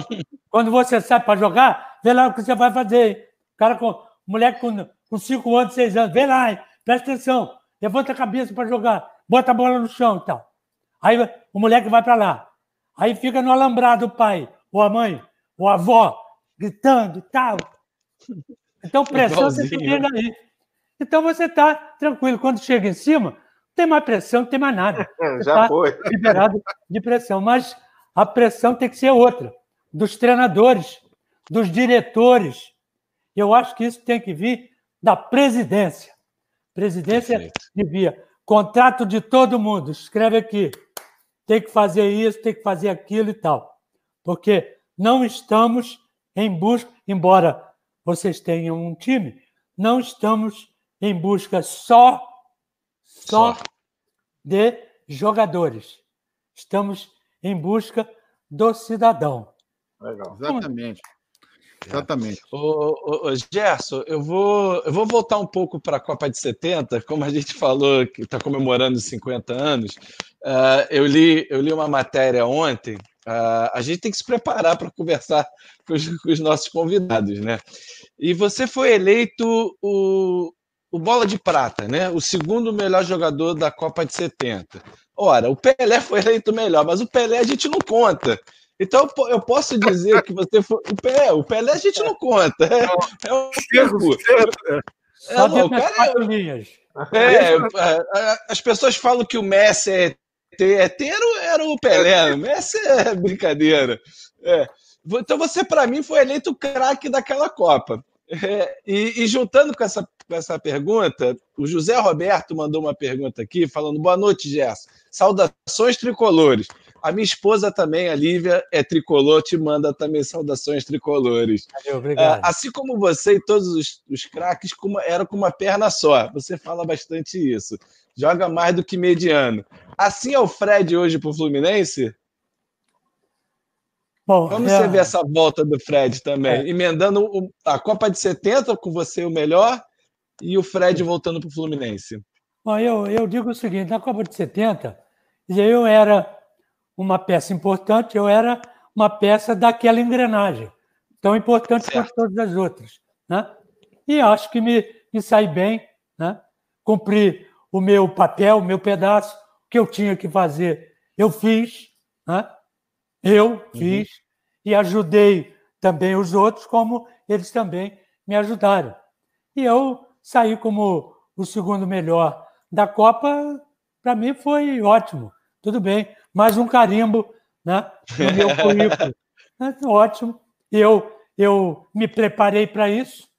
Quando você sai para jogar, vê lá o que você vai fazer. Cara com moleque com, com cinco anos, seis anos, vê lá, presta atenção, levanta a cabeça para jogar, bota a bola no chão e tal. Aí o moleque vai para lá. Aí fica no alambrado o pai, ou a mãe, ou a avó, gritando e tal. Então, pressão você tem que aí. Então, você está tranquilo. Quando chega em cima, tem mais pressão, não tem mais nada. Você Já tá foi. Liberado de pressão. Mas a pressão tem que ser outra. Dos treinadores, dos diretores. Eu acho que isso tem que vir da presidência. Presidência Perfeito. devia. Contrato de todo mundo. Escreve aqui tem que fazer isso, tem que fazer aquilo e tal. Porque não estamos em busca, embora vocês tenham um time, não estamos em busca só, só, só. de jogadores. Estamos em busca do cidadão. Legal. Exatamente. Exatamente. Ô, ô, Gerson, eu vou, eu vou voltar um pouco para a Copa de 70, como a gente falou que está comemorando 50 anos. Uh, eu, li, eu li uma matéria ontem. Uh, a gente tem que se preparar para conversar com os, com os, nossos convidados, né? E você foi eleito o, o Bola de Prata, né? O segundo melhor jogador da Copa de 70. Ora, o Pelé foi eleito melhor, mas o Pelé a gente não conta. Então eu posso dizer que você foi. O Pelé, o Pelé a gente não conta. É, é um circo. É, não, o cara, é, é, as pessoas falam que o Messi é ET era, era o Pelé, o Messi é brincadeira. É. Então você, para mim, foi eleito o craque daquela Copa. É, e, e, juntando com essa, com essa pergunta, o José Roberto mandou uma pergunta aqui, falando: boa noite, Gerson. Saudações tricolores. A minha esposa também, a Lívia, é tricolor, te manda também saudações tricolores. obrigado. Ah, assim como você e todos os, os craques eram com uma perna só. Você fala bastante isso. Joga mais do que mediano. Assim é o Fred hoje para o Fluminense? Bom, Como é... você vê essa volta do Fred também? É. Emendando a Copa de 70 com você o melhor e o Fred voltando para o Fluminense. Bom, eu, eu digo o seguinte: na Copa de 70, eu era uma peça importante, eu era uma peça daquela engrenagem, tão importante certo. quanto todas as outras. Né? E acho que me, me saí bem, né? cumpri o meu papel, o meu pedaço, o que eu tinha que fazer, eu fiz, né? eu uhum. fiz, e ajudei também os outros, como eles também me ajudaram. E eu saí como o segundo melhor da Copa, para mim foi ótimo. Tudo bem, mais um carimbo né, no meu currículo. Ótimo. Eu, eu me preparei para isso.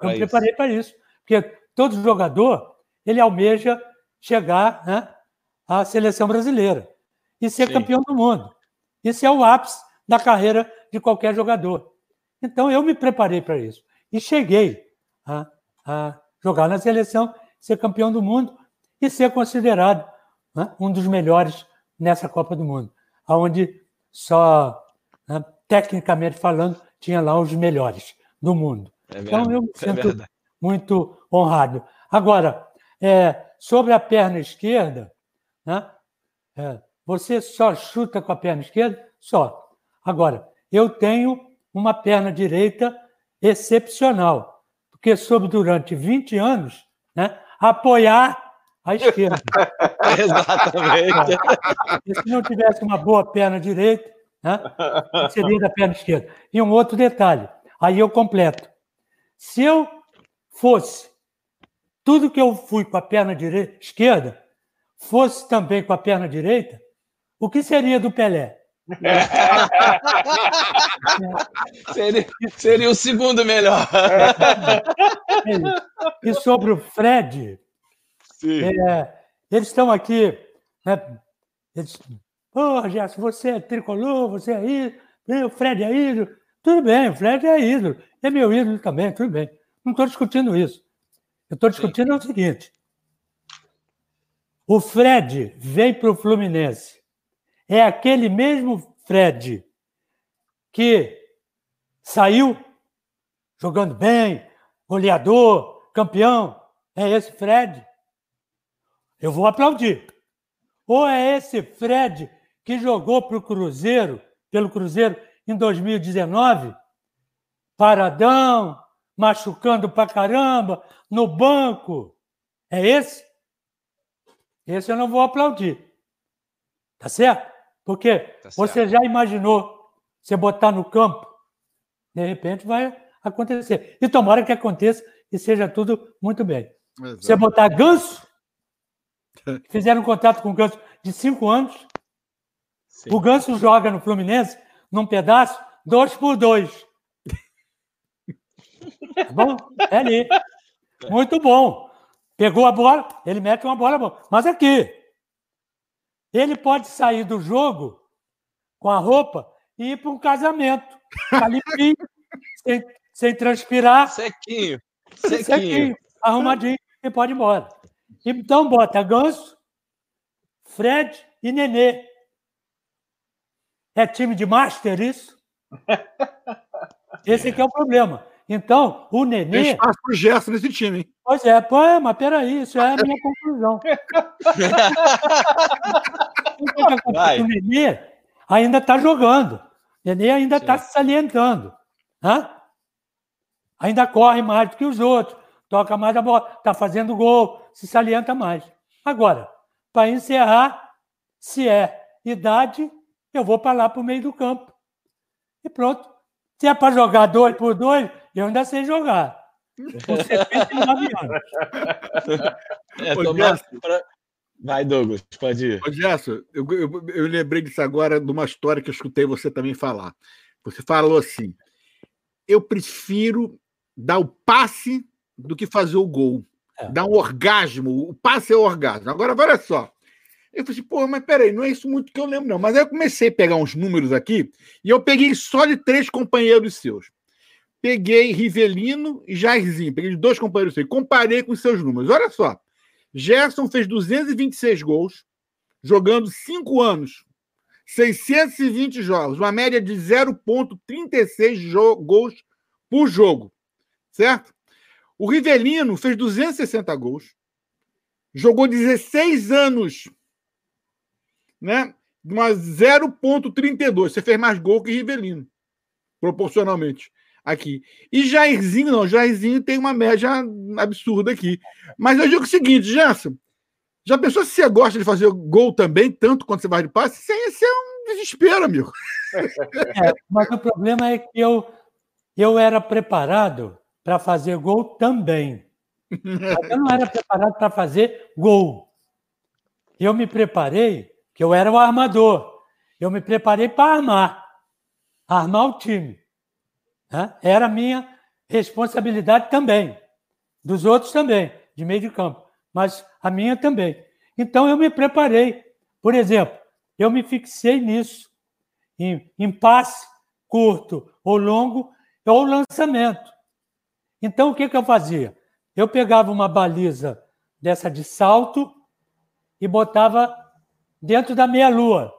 Eu me preparei para isso. Porque todo jogador, ele almeja chegar né, à seleção brasileira e ser Sim. campeão do mundo. Isso é o ápice da carreira de qualquer jogador. Então, eu me preparei para isso. E cheguei a, a, jogar na seleção, ser campeão do mundo e ser considerado né, um dos melhores nessa Copa do Mundo, onde só, né, tecnicamente falando, tinha lá os melhores do mundo. É então, eu me é sinto é muito honrado. Agora, é, sobre a perna esquerda, né, é, você só chuta com a perna esquerda? Só. Agora, eu tenho uma perna direita excepcional, porque soube durante 20 anos né, apoiar a esquerda. Exatamente. E se não tivesse uma boa perna direita, né, seria da perna esquerda. E um outro detalhe, aí eu completo. Se eu fosse tudo que eu fui com a perna direita, esquerda, fosse também com a perna direita, o que seria do Pelé? seria, seria o segundo melhor. e sobre o Fred, é, eles estão aqui, né, eles, Pô, Gerson, você é tricolor, você é ídolo, o Fred é ídolo. Tudo bem, o Fred é ídolo, é meu ídolo também, tudo bem. Não estou discutindo isso. Eu estou discutindo Sim. o seguinte: o Fred vem para o Fluminense é aquele mesmo Fred que saiu jogando bem, goleador, campeão. É esse Fred? Eu vou aplaudir. Ou é esse Fred que jogou para o Cruzeiro, pelo Cruzeiro em 2019, paradão, machucando pra caramba, no banco. É esse? Esse eu não vou aplaudir. Tá certo? Porque tá você já imaginou você botar no campo, de repente vai acontecer. E tomara que aconteça e seja tudo muito bem. Exato. Você botar ganso, fizeram um contrato com o ganso de cinco anos. Sim. O ganso joga no Fluminense num pedaço, dois por dois. Tá bom? É ali. Muito bom. Pegou a bola, ele mete uma bola boa. Mas aqui, ele pode sair do jogo com a roupa e ir para um casamento. Tá limpinho, sem, sem transpirar. Sequinho. Sequinho. Sequinho. Arrumadinho e pode ir embora. Então bota Ganso, Fred e Nenê. É time de master isso? Esse aqui é o problema. Então, o Nenê. Tem espaço para o Gerson nesse time, hein? Pois é, pô, mas peraí, isso é a minha conclusão. o Nenê ainda está jogando. O Nenê ainda está se salientando. Hã? Ainda corre mais do que os outros, toca mais a bola, está fazendo gol, se salienta mais. Agora, para encerrar, se é idade, eu vou para lá para o meio do campo. E pronto. Se é para jogar dois por dois, eu ainda sei jogar. Com 79 anos. É, tomar pra... Vai, Douglas, pode ir. Ô, Gerson, eu, eu, eu lembrei disso agora de uma história que eu escutei você também falar. Você falou assim: eu prefiro dar o passe do que fazer o gol. É. Dar um orgasmo. O passe é o orgasmo. Agora, olha só. Eu falei assim, pô, mas peraí, não é isso muito que eu lembro, não. Mas aí eu comecei a pegar uns números aqui e eu peguei só de três companheiros seus. Peguei Rivelino e Jairzinho, peguei dois companheiros seus, comparei com seus números. Olha só, Gerson fez 226 gols, jogando cinco anos, 620 jogos, uma média de 0,36 gols por jogo, certo? O Rivelino fez 260 gols, jogou 16 anos né? Mas 0,32. Você fez mais gol que Rivelino, proporcionalmente aqui. E Jairzinho, não, Jairzinho tem uma média absurda aqui. Mas eu digo o seguinte, Gerson, já pensou se você gosta de fazer gol também, tanto quanto você vai de passe? Isso é um desespero, amigo. É, mas o problema é que eu, eu era preparado para fazer gol também. Mas eu não era preparado para fazer gol. Eu me preparei que eu era o armador. Eu me preparei para armar, armar o time. Né? Era minha responsabilidade também, dos outros também, de meio de campo, mas a minha também. Então eu me preparei. Por exemplo, eu me fixei nisso, em, em passe curto ou longo, ou lançamento. Então o que, que eu fazia? Eu pegava uma baliza dessa de salto e botava dentro da meia-lua,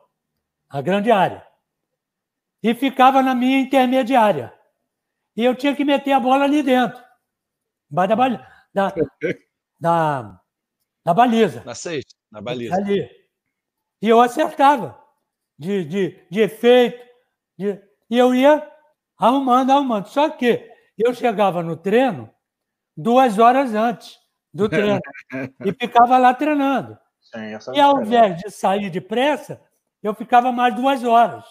a grande área. E ficava na minha intermediária. E eu tinha que meter a bola ali dentro, embaixo da, da, da, da baliza. Na sexta, na baliza. Ali. E eu acertava de, de, de efeito. De, e eu ia arrumando, arrumando. Só que eu chegava no treino duas horas antes do treino e ficava lá treinando. Sim, e ao invés de sair depressa, eu ficava mais duas horas.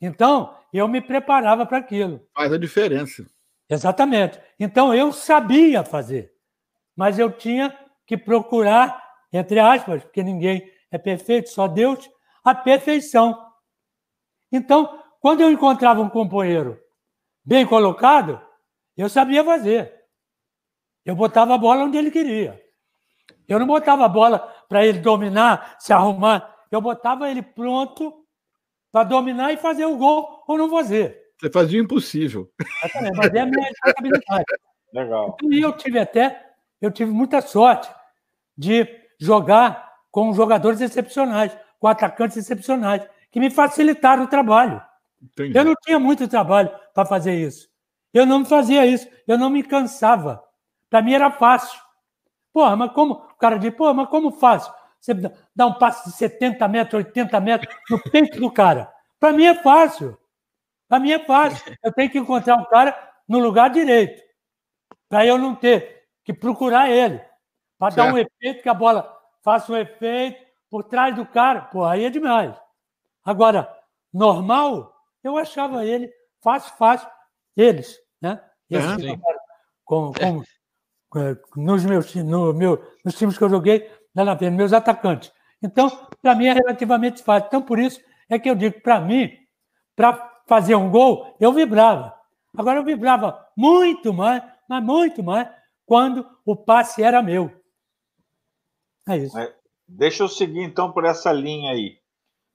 Então, eu me preparava para aquilo. Faz a diferença. Exatamente. Então, eu sabia fazer, mas eu tinha que procurar, entre aspas, porque ninguém é perfeito, só Deus, a perfeição. Então, quando eu encontrava um companheiro bem colocado, eu sabia fazer. Eu botava a bola onde ele queria. Eu não botava a bola para ele dominar, se arrumar. Eu botava ele pronto para dominar e fazer o gol ou não fazer. Você fazia o impossível. Exatamente, mas é a minha responsabilidade. Legal. E eu tive até, eu tive muita sorte de jogar com jogadores excepcionais, com atacantes excepcionais, que me facilitaram o trabalho. Entendi. Eu não tinha muito trabalho para fazer isso. Eu não fazia isso, eu não me cansava. Para mim era fácil. Porra, mas como? O cara diz, pô, mas como fácil? Você dá um passe de 70 metros, 80 metros no peito do cara. Para mim é fácil. Para mim é fácil. Eu tenho que encontrar um cara no lugar direito. Para eu não ter que procurar ele. Para dar um efeito, que a bola faça um efeito por trás do cara. Pô, aí é demais. Agora, normal, eu achava ele fácil, fácil. Eles, né? Eles uhum. com, com, é, nos meus no meu, nos times que eu joguei na frente, meus atacantes. Então, para mim é relativamente fácil. Então, por isso é que eu digo, para mim, para fazer um gol, eu vibrava. Agora eu vibrava muito mais, mas muito mais, quando o passe era meu. É isso. Deixa eu seguir então por essa linha aí.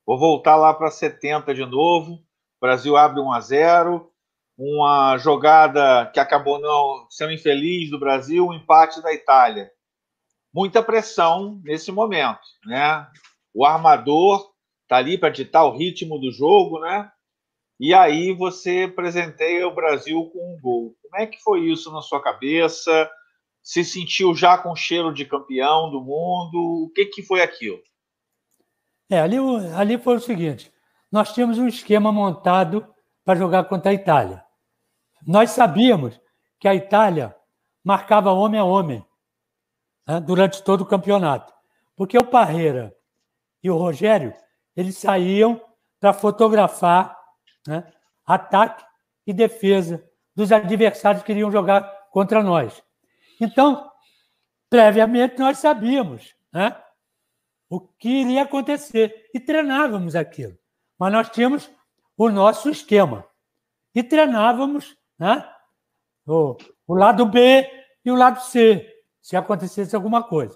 Vou voltar lá para 70 de novo. O Brasil abre 1 a 0 uma jogada que acabou não sendo infeliz do Brasil, um empate da Itália. Muita pressão nesse momento, né? O armador tá ali para ditar o ritmo do jogo, né? E aí você presenteia o Brasil com um gol. Como é que foi isso na sua cabeça? Se sentiu já com cheiro de campeão do mundo? O que que foi aquilo? É, ali, ali foi o seguinte: nós tínhamos um esquema montado para jogar contra a Itália. Nós sabíamos que a Itália marcava homem a homem né, durante todo o campeonato, porque o Parreira e o Rogério eles saíam para fotografar né, ataque e defesa dos adversários que iriam jogar contra nós. Então, previamente nós sabíamos né, o que iria acontecer e treinávamos aquilo. Mas nós tínhamos o nosso esquema e treinávamos né? o, o lado B e o lado C, se acontecesse alguma coisa.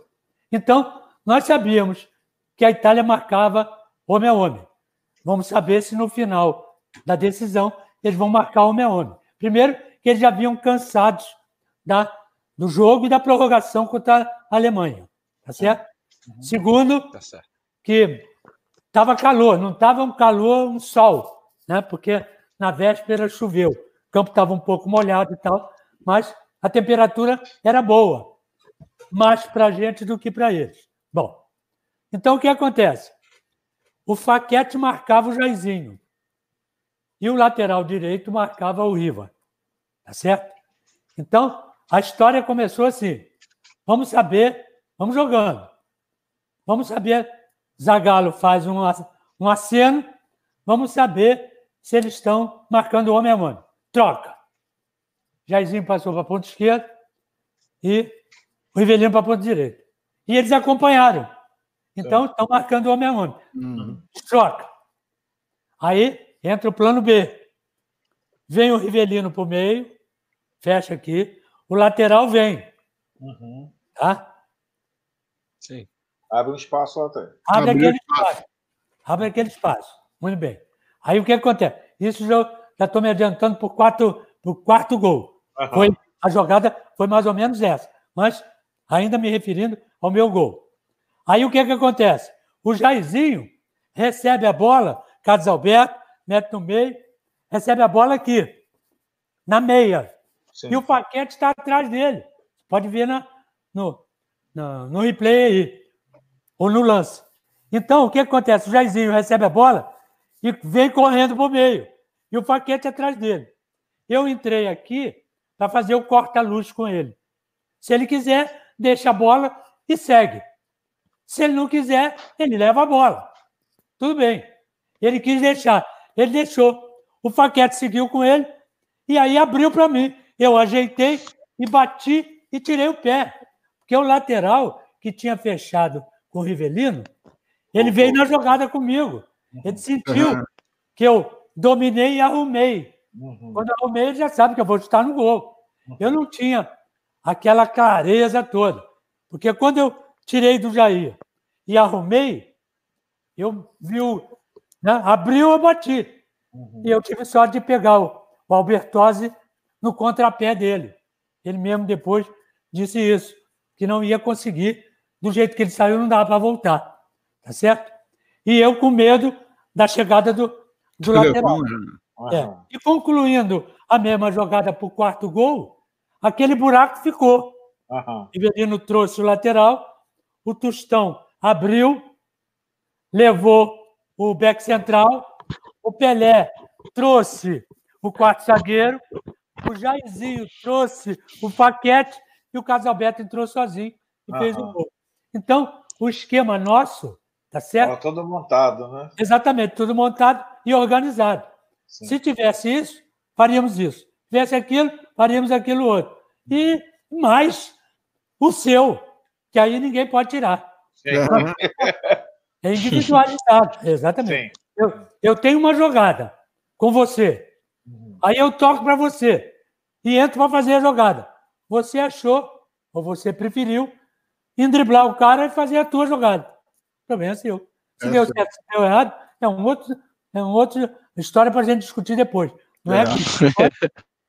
Então, nós sabíamos que a Itália marcava homem a homem. Vamos saber se no final da decisão eles vão marcar homem a homem. Primeiro, que eles já vinham cansados da, do jogo e da prorrogação contra a Alemanha. Tá certo? Uhum. Segundo, tá certo. que estava calor, não estava um calor, um sol, né? porque na véspera choveu o campo estava um pouco molhado e tal, mas a temperatura era boa, mais para a gente do que para eles. Bom, então o que acontece? O Faquete marcava o Jairzinho e o lateral direito marcava o Riva, tá certo? Então, a história começou assim. Vamos saber, vamos jogando. Vamos saber, Zagallo faz um, um aceno, vamos saber se eles estão marcando homem a homem troca. Jairzinho passou para a ponta esquerda e o Rivelino para a ponta direita. E eles acompanharam. Então, estão marcando homem a homem. Uhum. Troca. Aí entra o plano B. Vem o Rivelino para o meio, fecha aqui. O lateral vem. Uhum. Tá? Sim. Abre um espaço lá atrás. Abre, aquele espaço. espaço. Abre aquele espaço. Muito bem. Aí o que acontece? Isso já estou me adiantando por quatro, por quarto gol. Uhum. Foi, a jogada foi mais ou menos essa. Mas ainda me referindo ao meu gol. Aí o que, que acontece? O Jairzinho recebe a bola, Carlos Alberto, mete no meio, recebe a bola aqui, na meia. Sim. E o Paquete está atrás dele. Pode ver na, no, no, no replay aí, ou no lance. Então, o que acontece? O Jairzinho recebe a bola e vem correndo para o meio. E o Paquete atrás dele. Eu entrei aqui para fazer o corta-luz com ele. Se ele quiser, deixa a bola e segue. Se ele não quiser, ele leva a bola. Tudo bem. Ele quis deixar. Ele deixou. O Faquete seguiu com ele e aí abriu para mim. Eu ajeitei e bati e tirei o pé. Porque o lateral que tinha fechado com o Rivelino, ele veio na jogada comigo. Ele sentiu uhum. que eu dominei e arrumei. Uhum. Quando arrumei, ele já sabe que eu vou chutar no gol. Uhum. Eu não tinha aquela clareza toda. Porque quando eu tirei do Jair e arrumei, eu vi o. Né, abriu, eu bati. Uhum. E eu tive sorte de pegar o, o Albertose no contrapé dele. Ele mesmo depois disse isso, que não ia conseguir, do jeito que ele saiu, não dava para voltar. Tá certo? E eu com medo da chegada do, do lateral. Uhum. É. E concluindo a mesma jogada para o quarto gol, aquele buraco ficou. Uhum. Rivelino trouxe o lateral, o Tostão abriu, levou o back central, o Pelé trouxe o quarto zagueiro, o Jairzinho trouxe o Paquete e o Casalberto entrou sozinho e uhum. fez o gol. Então, o esquema nosso, tá certo? Estava todo montado, né? Exatamente, tudo montado e organizado. Sim. Se tivesse isso, faríamos isso. Se tivesse aquilo, faríamos aquilo outro. E mais o seu, que aí ninguém pode tirar. É individualizado, exatamente. Eu, eu tenho uma jogada com você. Uhum. Aí eu toco para você e entro para fazer a jogada. Você achou, ou você preferiu, driblar o cara e fazer a tua jogada. O problema é seu. Se é deu certo, se deu errado, é um outro, é um outro história para a gente discutir depois. Não é? é.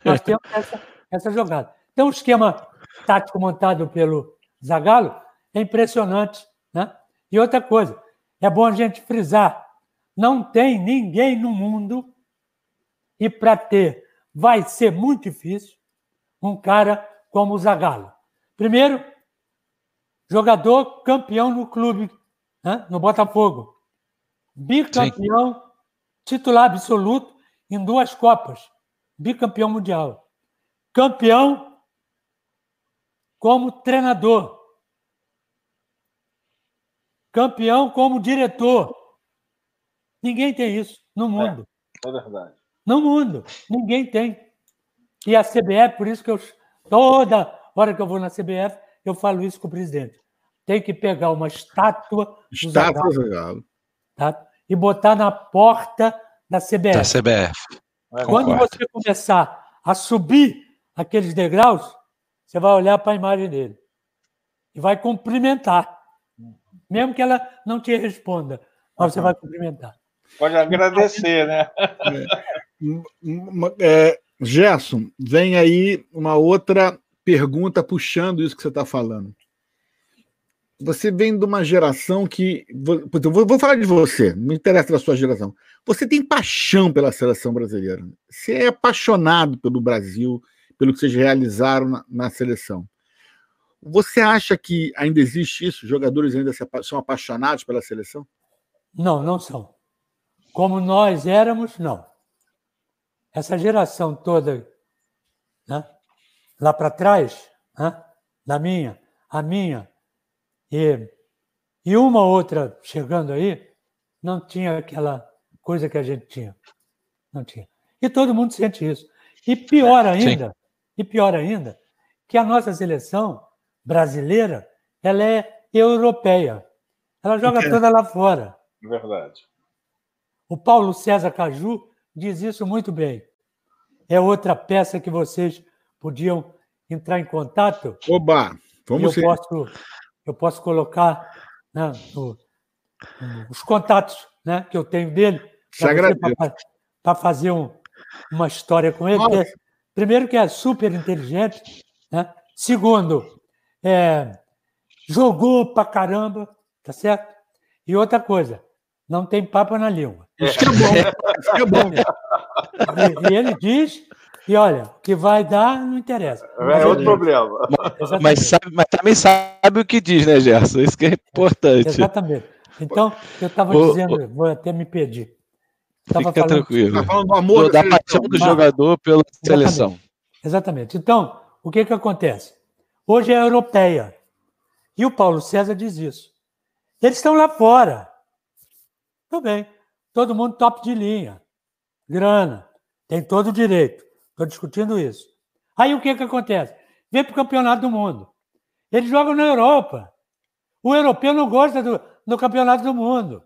Nós temos essa, essa jogada. Então, o esquema tático montado pelo Zagallo é impressionante. Né? E outra coisa, é bom a gente frisar: não tem ninguém no mundo, e para ter vai ser muito difícil, um cara como o Zagallo. Primeiro, jogador campeão no clube, né? no Botafogo. Bicampeão, Sim. titular absoluto em duas Copas. Bicampeão mundial. Campeão como treinador campeão como diretor. Ninguém tem isso no é, mundo. É, é verdade. No mundo, ninguém tem. E a CBF, por isso que eu toda hora que eu vou na CBF, eu falo isso com o presidente. Tem que pegar uma estátua estátua do tá? e botar na porta da CBF. Da CBF. Quando você começar a subir aqueles degraus, você vai olhar para a imagem dele e vai cumprimentar. Mesmo que ela não te responda, mas você vai cumprimentar. Pode agradecer, né? É, é, Gerson, vem aí uma outra pergunta puxando isso que você está falando. Você vem de uma geração que. Vou, vou falar de você, não interessa da sua geração. Você tem paixão pela seleção brasileira. Você é apaixonado pelo Brasil, pelo que vocês realizaram na, na seleção. Você acha que ainda existe isso? Jogadores ainda são apaixonados pela seleção? Não, não são. Como nós éramos, não. Essa geração toda, né, lá para trás, né, da minha, a minha, e, e uma outra chegando aí, não tinha aquela coisa que a gente tinha. Não tinha. E todo mundo sente isso. E pior ainda, Sim. e pior ainda, que a nossa seleção brasileira, ela é europeia. Ela joga toda lá fora. Verdade. O Paulo César Caju diz isso muito bem. É outra peça que vocês podiam entrar em contato. Oba, vamos eu posso, eu posso colocar né, no, os contatos né, que eu tenho dele para fazer um, uma história com ele. É, primeiro, que é super inteligente. Né? Segundo, é, jogou pra caramba, tá certo? E outra coisa, não tem papo na língua. Isso que é bom. Isso que é bom. E, e ele diz e olha, o que vai dar não interessa. É outro problema. Mas, sabe, mas também sabe o que diz, né, Gerson? Isso que é importante. Exatamente. Então, eu estava dizendo, vou até me pedir. Tava Fica falando, tranquilo. Tá falando do amor da paixão do jogador pela Exatamente. seleção. Exatamente. Então, o que, que acontece? Hoje é europeia. E o Paulo César diz isso. Eles estão lá fora. Tudo bem. Todo mundo top de linha. Grana. Tem todo o direito. Estou discutindo isso. Aí o que, que acontece? Vem para o campeonato do mundo. Eles jogam na Europa. O europeu não gosta do, do campeonato do mundo.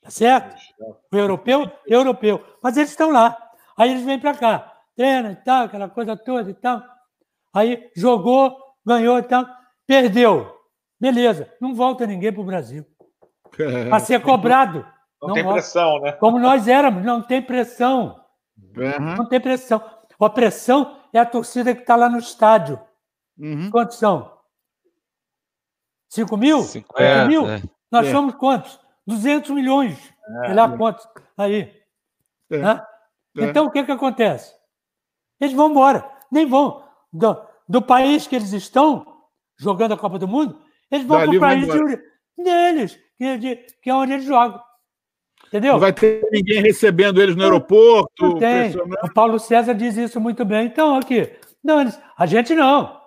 Tá certo? O europeu, europeu. Mas eles estão lá. Aí eles vêm para cá. Treina e tal, aquela coisa toda e tal. Aí jogou, ganhou e tal. Perdeu. Beleza. Não volta ninguém para o Brasil. Para ser cobrado. Não, não tem volta. pressão, né? Como nós éramos, não tem pressão. Uhum. Não tem pressão. A pressão é a torcida que está lá no estádio. Uhum. Quantos são? 5 mil? 50 mil? É. Nós é. somos quantos? 200 milhões. É. Sei lá quantos. Aí. É. Né? É. Então, o que, que acontece? Eles vão embora. Nem vão. Do, do país que eles estão, jogando a Copa do Mundo, eles vão para o país de, deles, que, de, que é onde eles jogam. Entendeu? Não vai ter ninguém recebendo eles no aeroporto. Não tem. O Paulo César diz isso muito bem. Então, aqui, não, a gente não.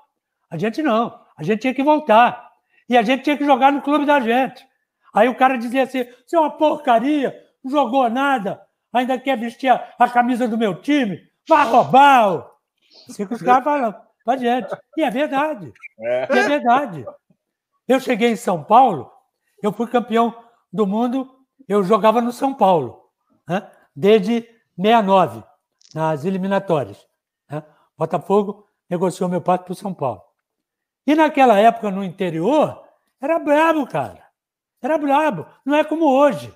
A gente não. A gente tinha que voltar. E a gente tinha que jogar no clube da gente. Aí o cara dizia assim: você é uma porcaria, não jogou nada, ainda quer vestir a, a camisa do meu time, vai roubar. Assim que os caras falam pra gente. E é verdade. É. E é verdade. Eu cheguei em São Paulo, eu fui campeão do mundo eu jogava no São Paulo, né? desde 69, nas eliminatórias. Né? Botafogo negociou meu passe para o São Paulo. E naquela época, no interior, era brabo, cara. Era brabo. Não é como hoje.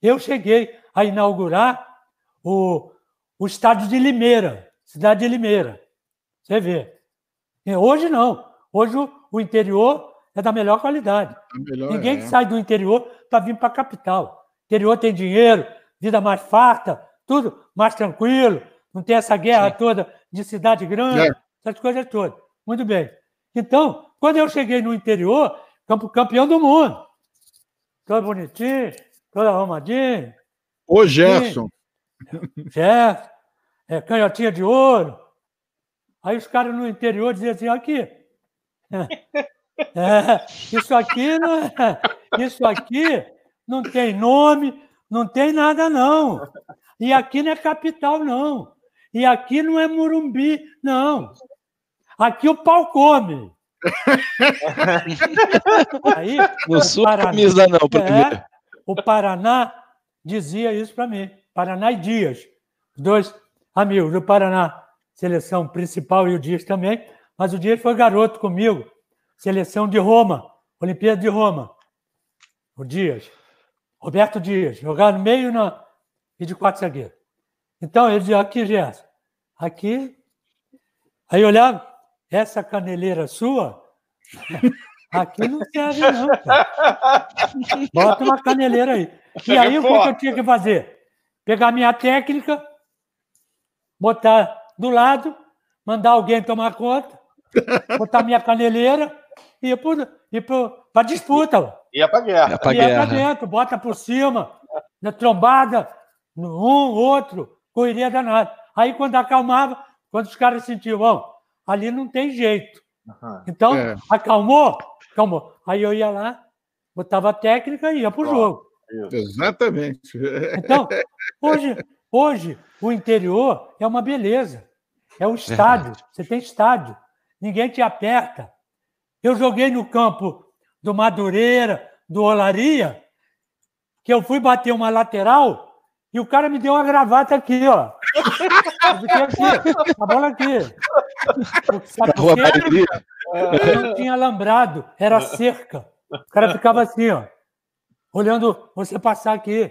Eu cheguei a inaugurar o, o estádio de Limeira, cidade de Limeira. Você vê. E hoje não. Hoje o, o interior é da melhor qualidade. Melhor, Ninguém é. que sai do interior para vir para a capital. Interior tem dinheiro, vida mais farta, tudo mais tranquilo, não tem essa guerra toda de cidade grande, é. essas coisas todas. Muito bem. Então, quando eu cheguei no interior, campeão do mundo. Todo bonitinho, todo arrumadinho. Ô, Gerson. Gerson. É, canhotinha de ouro. Aí os caras no interior diziam assim, aqui. É, isso aqui não é, isso aqui não tem nome, não tem nada não. E aqui não é capital não. E aqui não é Murumbi não. Aqui o pau come. Aí, não sou Paraná, camisa não, é, O Paraná dizia isso para mim. Paraná e Dias, dois amigos do Paraná, seleção principal e o Dias também. Mas o Dias foi garoto comigo Seleção de Roma, Olimpíada de Roma. O Dias. Roberto Dias, jogar no meio na, e de quatro zagueiros. Então, ele dizia, aqui, Gerson, aqui. Aí olhava, essa caneleira sua, aqui não serve não, cara. Bota uma caneleira aí. E aí, o que eu tinha que fazer? Pegar minha técnica, botar do lado, mandar alguém tomar conta, botar minha caneleira, ia para disputa. Ia para guerra. Ia para guerra. dentro, bota por cima, na trombada, um, outro, correria danada. Aí quando acalmava, quando os caras sentiam, ó, ali não tem jeito. Uhum. Então, é. acalmou, acalmou. Aí eu ia lá, botava a técnica e ia para o jogo. Exatamente. Então, hoje, hoje, o interior é uma beleza. É um estádio. Verdade. Você tem estádio. Ninguém te aperta. Eu joguei no campo do Madureira, do Olaria que eu fui bater uma lateral e o cara me deu uma gravata aqui, ó. Aqui, a bola aqui. Sabe quê? Não tinha alambrado, era cerca. O cara ficava assim, ó, olhando você passar aqui.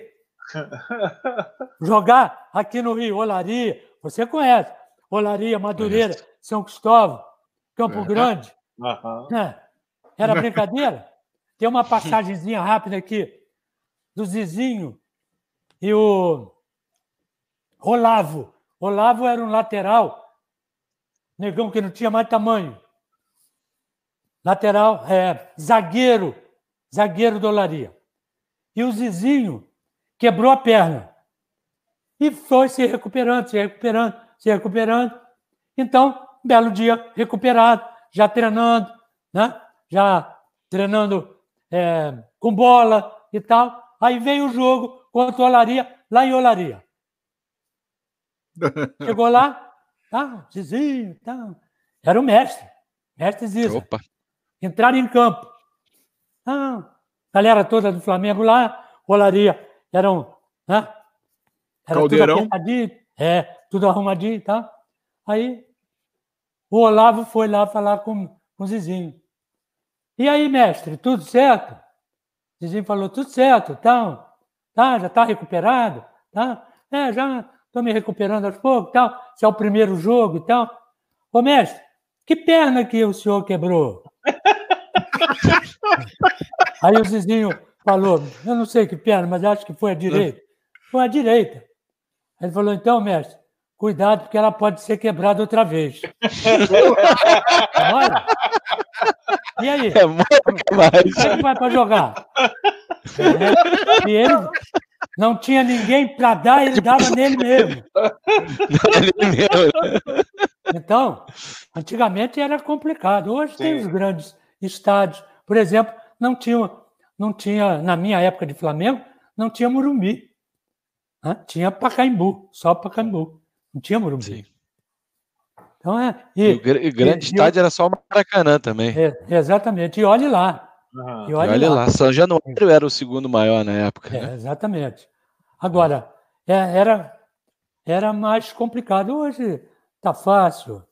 Jogar aqui no Rio, Olaria, você conhece. Olaria, Madureira, São Cristóvão, Campo Grande. É. Era brincadeira? Tem uma passagemzinha rápida aqui do Zizinho e o Olavo. Olavo era um lateral, negão que não tinha mais tamanho. Lateral, é, zagueiro, zagueiro do Olaria. E o Zizinho quebrou a perna. E foi se recuperando, se recuperando, se recuperando. Então, belo dia recuperado, já treinando, né? já treinando é, com bola e tal. Aí veio o jogo contra o Olaria, lá em Olaria. Chegou lá, tá, Zizinho, tá. Era o mestre, mestre Ziza. Opa. Entraram em campo. Ah, galera toda do Flamengo lá, Olaria, eram, né? Era Caldeirão. tudo é, tudo arrumadinho e tá? tal. Aí o Olavo foi lá falar com, com o Zizinho. E aí, mestre, tudo certo? O Zizinho falou, tudo certo, então, tá, já está recuperado, tá? É, já estou me recuperando aos poucos, tal. Esse é o primeiro jogo e tal. Ô, mestre, que perna que o senhor quebrou? aí o Zizinho falou, eu não sei que perna, mas acho que foi a direita. Foi a direita. Ele falou, então, mestre, cuidado, porque ela pode ser quebrada outra vez. Olha. E aí? É muito mais. Como é que vai para jogar? É, e ele não tinha ninguém para dar, ele dava nele mesmo. Então, antigamente era complicado. Hoje Sim. tem os grandes estádios. Por exemplo, não tinha, não tinha, na minha época de Flamengo, não tinha Morumbi. Tinha Pacaembu, só Pacaembu. Não tinha Morumbi. Sim. Então é. E, e o grande e, estádio e, era só o Maracanã também. É, exatamente. E olhe lá. Uhum. E olhe, olhe lá. lá. São Januário era o segundo maior na época. É, né? Exatamente. Agora, é, era, era mais complicado. Hoje tá fácil.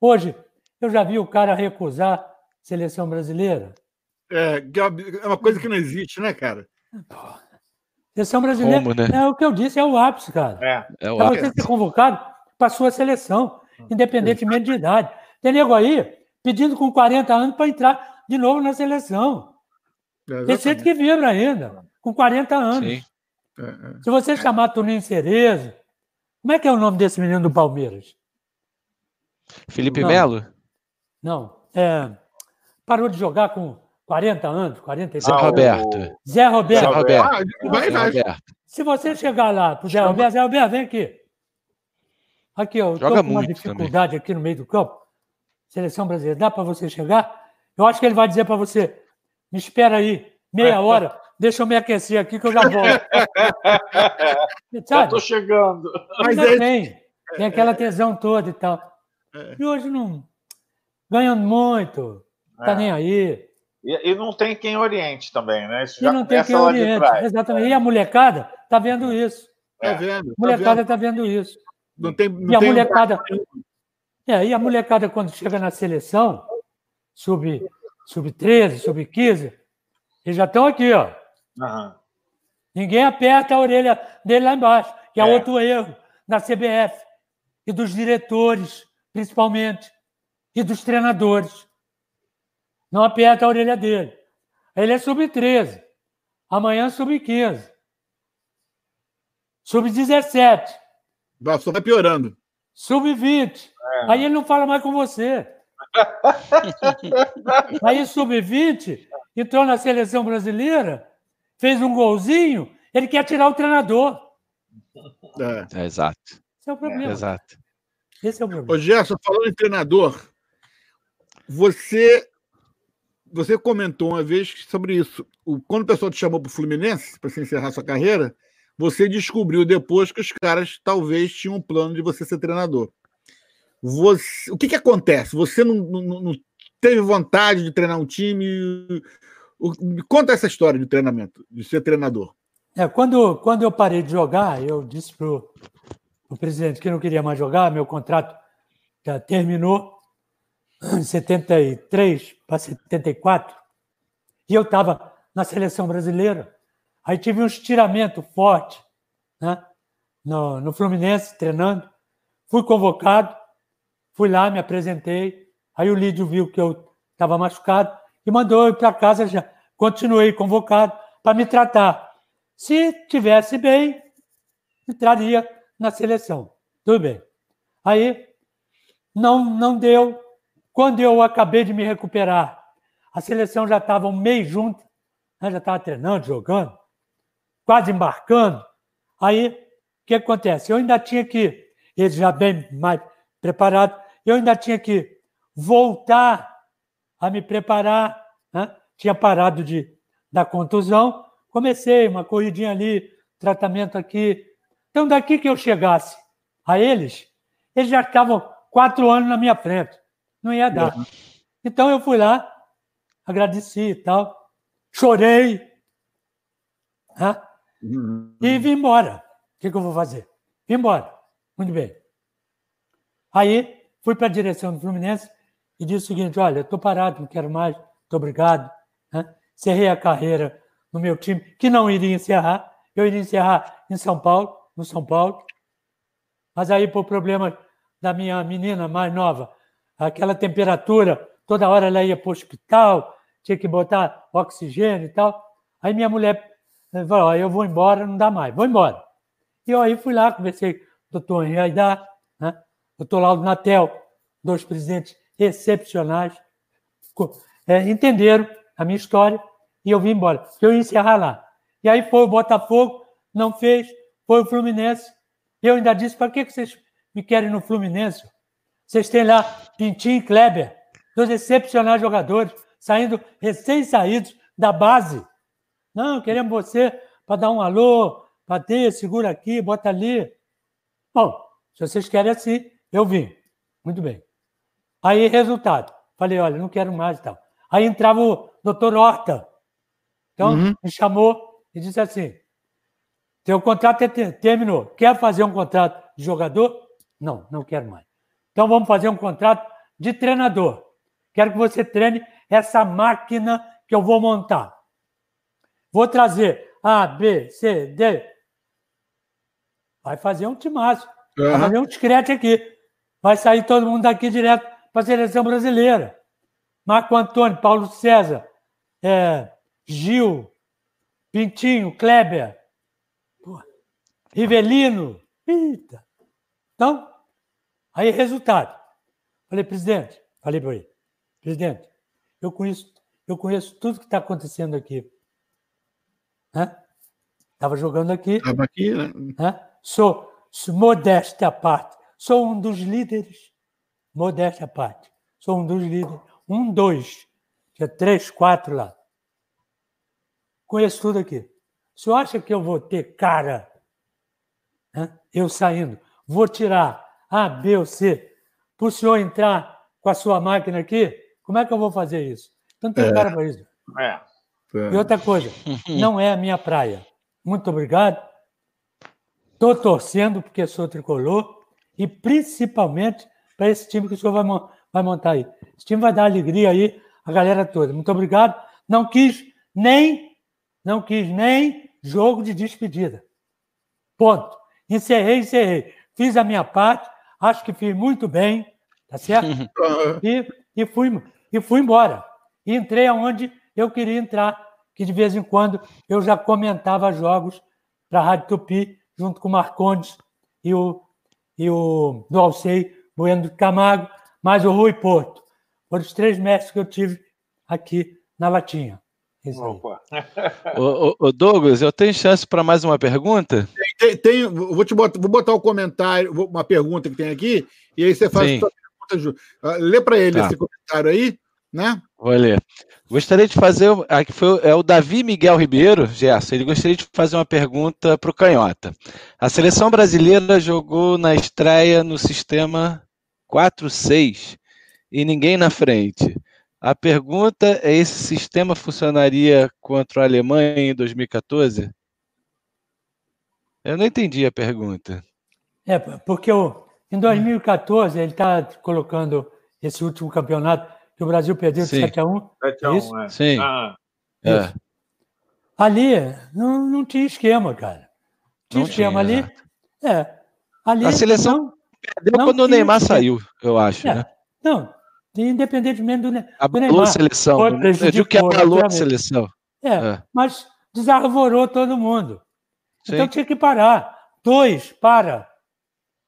Hoje, eu já vi o cara recusar seleção brasileira. É, é uma coisa que não existe, né, cara? Seleção brasileira Como, né? é o que eu disse, é o ápice, cara. É, é o ápice. você ser convocado para a sua seleção independentemente de idade. Tem nego aí pedindo com 40 anos para entrar de novo na seleção. É, Tem gente que vibra ainda, com 40 anos. Sim. É, é. Se você chamar Toninho Cerezo, como é que é o nome desse menino do Palmeiras? Felipe Melo? Não. É, parou de jogar com 40 anos, 45 Zé Roberto. Zé Roberto. Zé Roberto. Ah, vai, vai. Se você chegar lá pro Zé Roberto, Zé Roberto, vem aqui. Aqui, ó, eu estou com uma dificuldade também. aqui no meio do campo. Seleção brasileira, dá para você chegar? Eu acho que ele vai dizer para você: me espera aí, meia hora, deixa eu me aquecer aqui que eu já volto. já estou chegando. Mas Ainda tem, tem aquela tesão toda e tal. É. E hoje não. Ganhando muito, tá é. nem aí. E, e, não tem quem oriente também, né? Isso e não tem quem oriente, exatamente. E a molecada tá vendo isso. Tá vendo. A molecada tá vendo isso. Não tem, não e a molecada. É, e a molecada, quando chega na seleção, sub, sub 13, sub 15, eles já estão aqui, ó. Uhum. Ninguém aperta a orelha dele lá embaixo, que é, é outro erro da CBF e dos diretores, principalmente, e dos treinadores. Não aperta a orelha dele. Ele é sub-13. Amanhã sub-15. Sub-17. Só vai piorando. Sub-20. É. Aí ele não fala mais com você. Aí, sub-20, entrou na seleção brasileira, fez um golzinho, ele quer tirar o treinador. É. é exato. Esse é o problema. É, exato. Esse é o problema. Ô, Gerson, falando em treinador, você você comentou uma vez sobre isso. Quando o pessoal te chamou para o Fluminense, para você encerrar sua carreira, você descobriu depois que os caras talvez tinham um plano de você ser treinador. Você, o que, que acontece? Você não, não, não teve vontade de treinar um time? Conta essa história de treinamento, de ser treinador. É, quando, quando eu parei de jogar, eu disse para o presidente que não queria mais jogar, meu contrato já terminou 73 para 74, e eu estava na seleção brasileira. Aí tive um estiramento forte né, no, no Fluminense, treinando. Fui convocado, fui lá, me apresentei. Aí o Lídio viu que eu estava machucado e mandou eu para casa já. Continuei convocado para me tratar. Se tivesse bem, entraria na seleção. Tudo bem. Aí não, não deu. Quando eu acabei de me recuperar, a seleção já estava um mês junto, né? já estava treinando, jogando, quase embarcando. Aí, o que acontece? Eu ainda tinha que, eles já bem mais preparados, eu ainda tinha que voltar a me preparar. Né? Tinha parado de, da contusão, comecei uma corridinha ali, tratamento aqui. Então, daqui que eu chegasse a eles, eles já estavam quatro anos na minha frente. Não ia dar. Uhum. Então eu fui lá, agradeci e tal, chorei né? uhum. e vim embora. O que, que eu vou fazer? Vim embora. Muito bem. Aí fui para a direção do Fluminense e disse o seguinte: olha, estou parado, não quero mais, muito obrigado. Né? Encerrei a carreira no meu time, que não iria encerrar. Eu iria encerrar em São Paulo, no São Paulo. Mas aí, por problema da minha menina mais nova, aquela temperatura, toda hora ela ia para o hospital, tinha que botar oxigênio e tal. Aí minha mulher falou: eu vou embora, não dá mais, vou embora. E eu aí fui lá, conversei com o doutor Henrique Aidar, né? doutor Laudo Natel, dois presidentes excepcionais, é, entenderam a minha história e eu vim embora. Eu ia encerrar lá. E aí foi o Botafogo, não fez, foi o Fluminense. Eu ainda disse: para que vocês me querem no Fluminense. Vocês têm lá Pintinho e Kleber, dois excepcionais jogadores, saindo recém-saídos da base. Não, queremos você para dar um alô, para ter, segura aqui, bota ali. Bom, se vocês querem assim, eu vim. Muito bem. Aí, resultado. Falei, olha, não quero mais e tal. Aí entrava o doutor Horta. Então, uhum. me chamou e disse assim: teu contrato terminou. Quer fazer um contrato de jogador? Não, não quero mais. Então vamos fazer um contrato de treinador. Quero que você treine essa máquina que eu vou montar. Vou trazer A, B, C, D. Vai fazer um timaço. Uhum. Vai fazer um discreto aqui. Vai sair todo mundo daqui direto para a seleção brasileira. Marco Antônio, Paulo César, é, Gil, Pintinho, Kleber, Rivelino. Eita. Então, aí resultado. Falei, presidente, falei para ele, presidente, eu conheço, eu conheço tudo que está acontecendo aqui. Estava jogando aqui. Estava aqui, né? Sou, sou modéstia à parte. Sou um dos líderes. Modéstia à parte. Sou um dos líderes. Um, dois. Tinha três, quatro lá. Conheço tudo aqui. O senhor acha que eu vou ter cara? Eu saindo vou tirar A, B ou C, para o senhor entrar com a sua máquina aqui, como é que eu vou fazer isso? Então tem é. cara para isso. É. E outra coisa, não é a minha praia. Muito obrigado. Estou torcendo porque sou tricolor e principalmente para esse time que o senhor vai, vai montar aí. Esse time vai dar alegria aí a galera toda. Muito obrigado. Não quis nem, não quis nem jogo de despedida. Ponto. Encerrei, encerrei fiz a minha parte, acho que fiz muito bem, tá certo? e, e, fui, e fui embora. E entrei aonde eu queria entrar, que de vez em quando eu já comentava jogos para a Rádio Tupi, junto com o Marcondes e o, e o do Alcei Bueno Camargo, mais o Rui Porto. Foram os três mestres que eu tive aqui na Latinha. ô, Douglas, eu tenho chance para mais uma pergunta? Tem, tem, vou te botar, vou botar o um comentário, uma pergunta que tem aqui, e aí você faz Sim. a pergunta. Uh, lê para ele tá. esse comentário aí, né? Vou ler. Gostaria de fazer. Aqui foi, é o Davi Miguel Ribeiro, Gerson. Ele gostaria de fazer uma pergunta para o Canhota. A seleção brasileira jogou na estreia no sistema 4-6 e ninguém na frente. A pergunta é: esse sistema funcionaria contra a Alemanha em 2014? Eu não entendi a pergunta. É, porque o, em 2014 ele está colocando esse último campeonato que o Brasil perdeu de 7 a 1 7 a 1, é. é. Sim. Ah. É. Ali não, não tinha esquema, cara. Tinha não esquema tinha, ali. É. Ali, a seleção não, perdeu não quando o Neymar esquema. saiu, eu acho. É. Né? Não, independentemente do, do abalou Neymar. a seleção. Eu digo que abalou a seleção. É, é, mas desarvorou todo mundo. Sim. Então tinha que parar. Dois, para.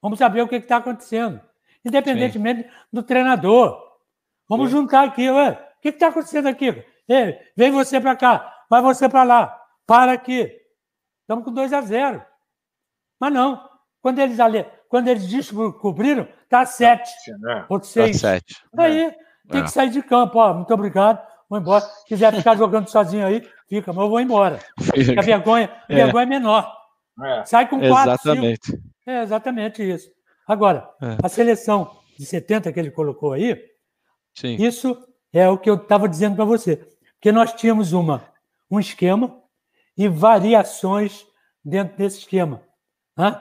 Vamos saber o que está acontecendo. Independentemente Sim. do treinador. Vamos Sim. juntar aqui. Ué, o que está acontecendo aqui? Ei, vem você para cá, vai você para lá. Para aqui. Estamos com 2 a 0. Mas não. Quando eles, quando eles descobriram, está 7. Né? Ou 6. Tá aí é. tem que sair de campo. Ó, muito obrigado. Vou embora. Se quiser ficar jogando sozinho aí, fica, mas eu vou embora. Fica. A vergonha, é. vergonha é menor. É. Sai com 4, Exatamente. Cinco. É exatamente isso. Agora, é. a seleção de 70 que ele colocou aí, Sim. isso é o que eu estava dizendo para você. Porque nós tínhamos uma, um esquema e variações dentro desse esquema. Né?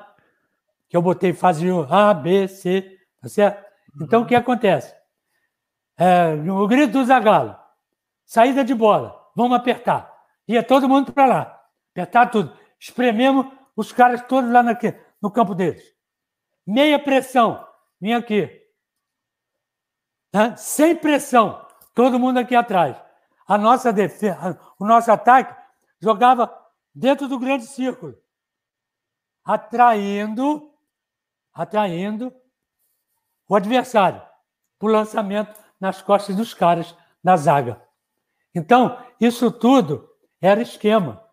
Que eu botei fase A, B, C, tá certo? Então, o que acontece? É, o grito do Zagalo, saída de bola, vamos apertar. Ia todo mundo para lá, apertar tudo. Esprememos os caras todos lá naquele, no campo deles. Meia pressão, vem aqui. Sem pressão, todo mundo aqui atrás. A nossa defesa, o nosso ataque jogava dentro do grande círculo, atraindo, atraindo o adversário para o lançamento nas costas dos caras da zaga. Então, isso tudo era esquema.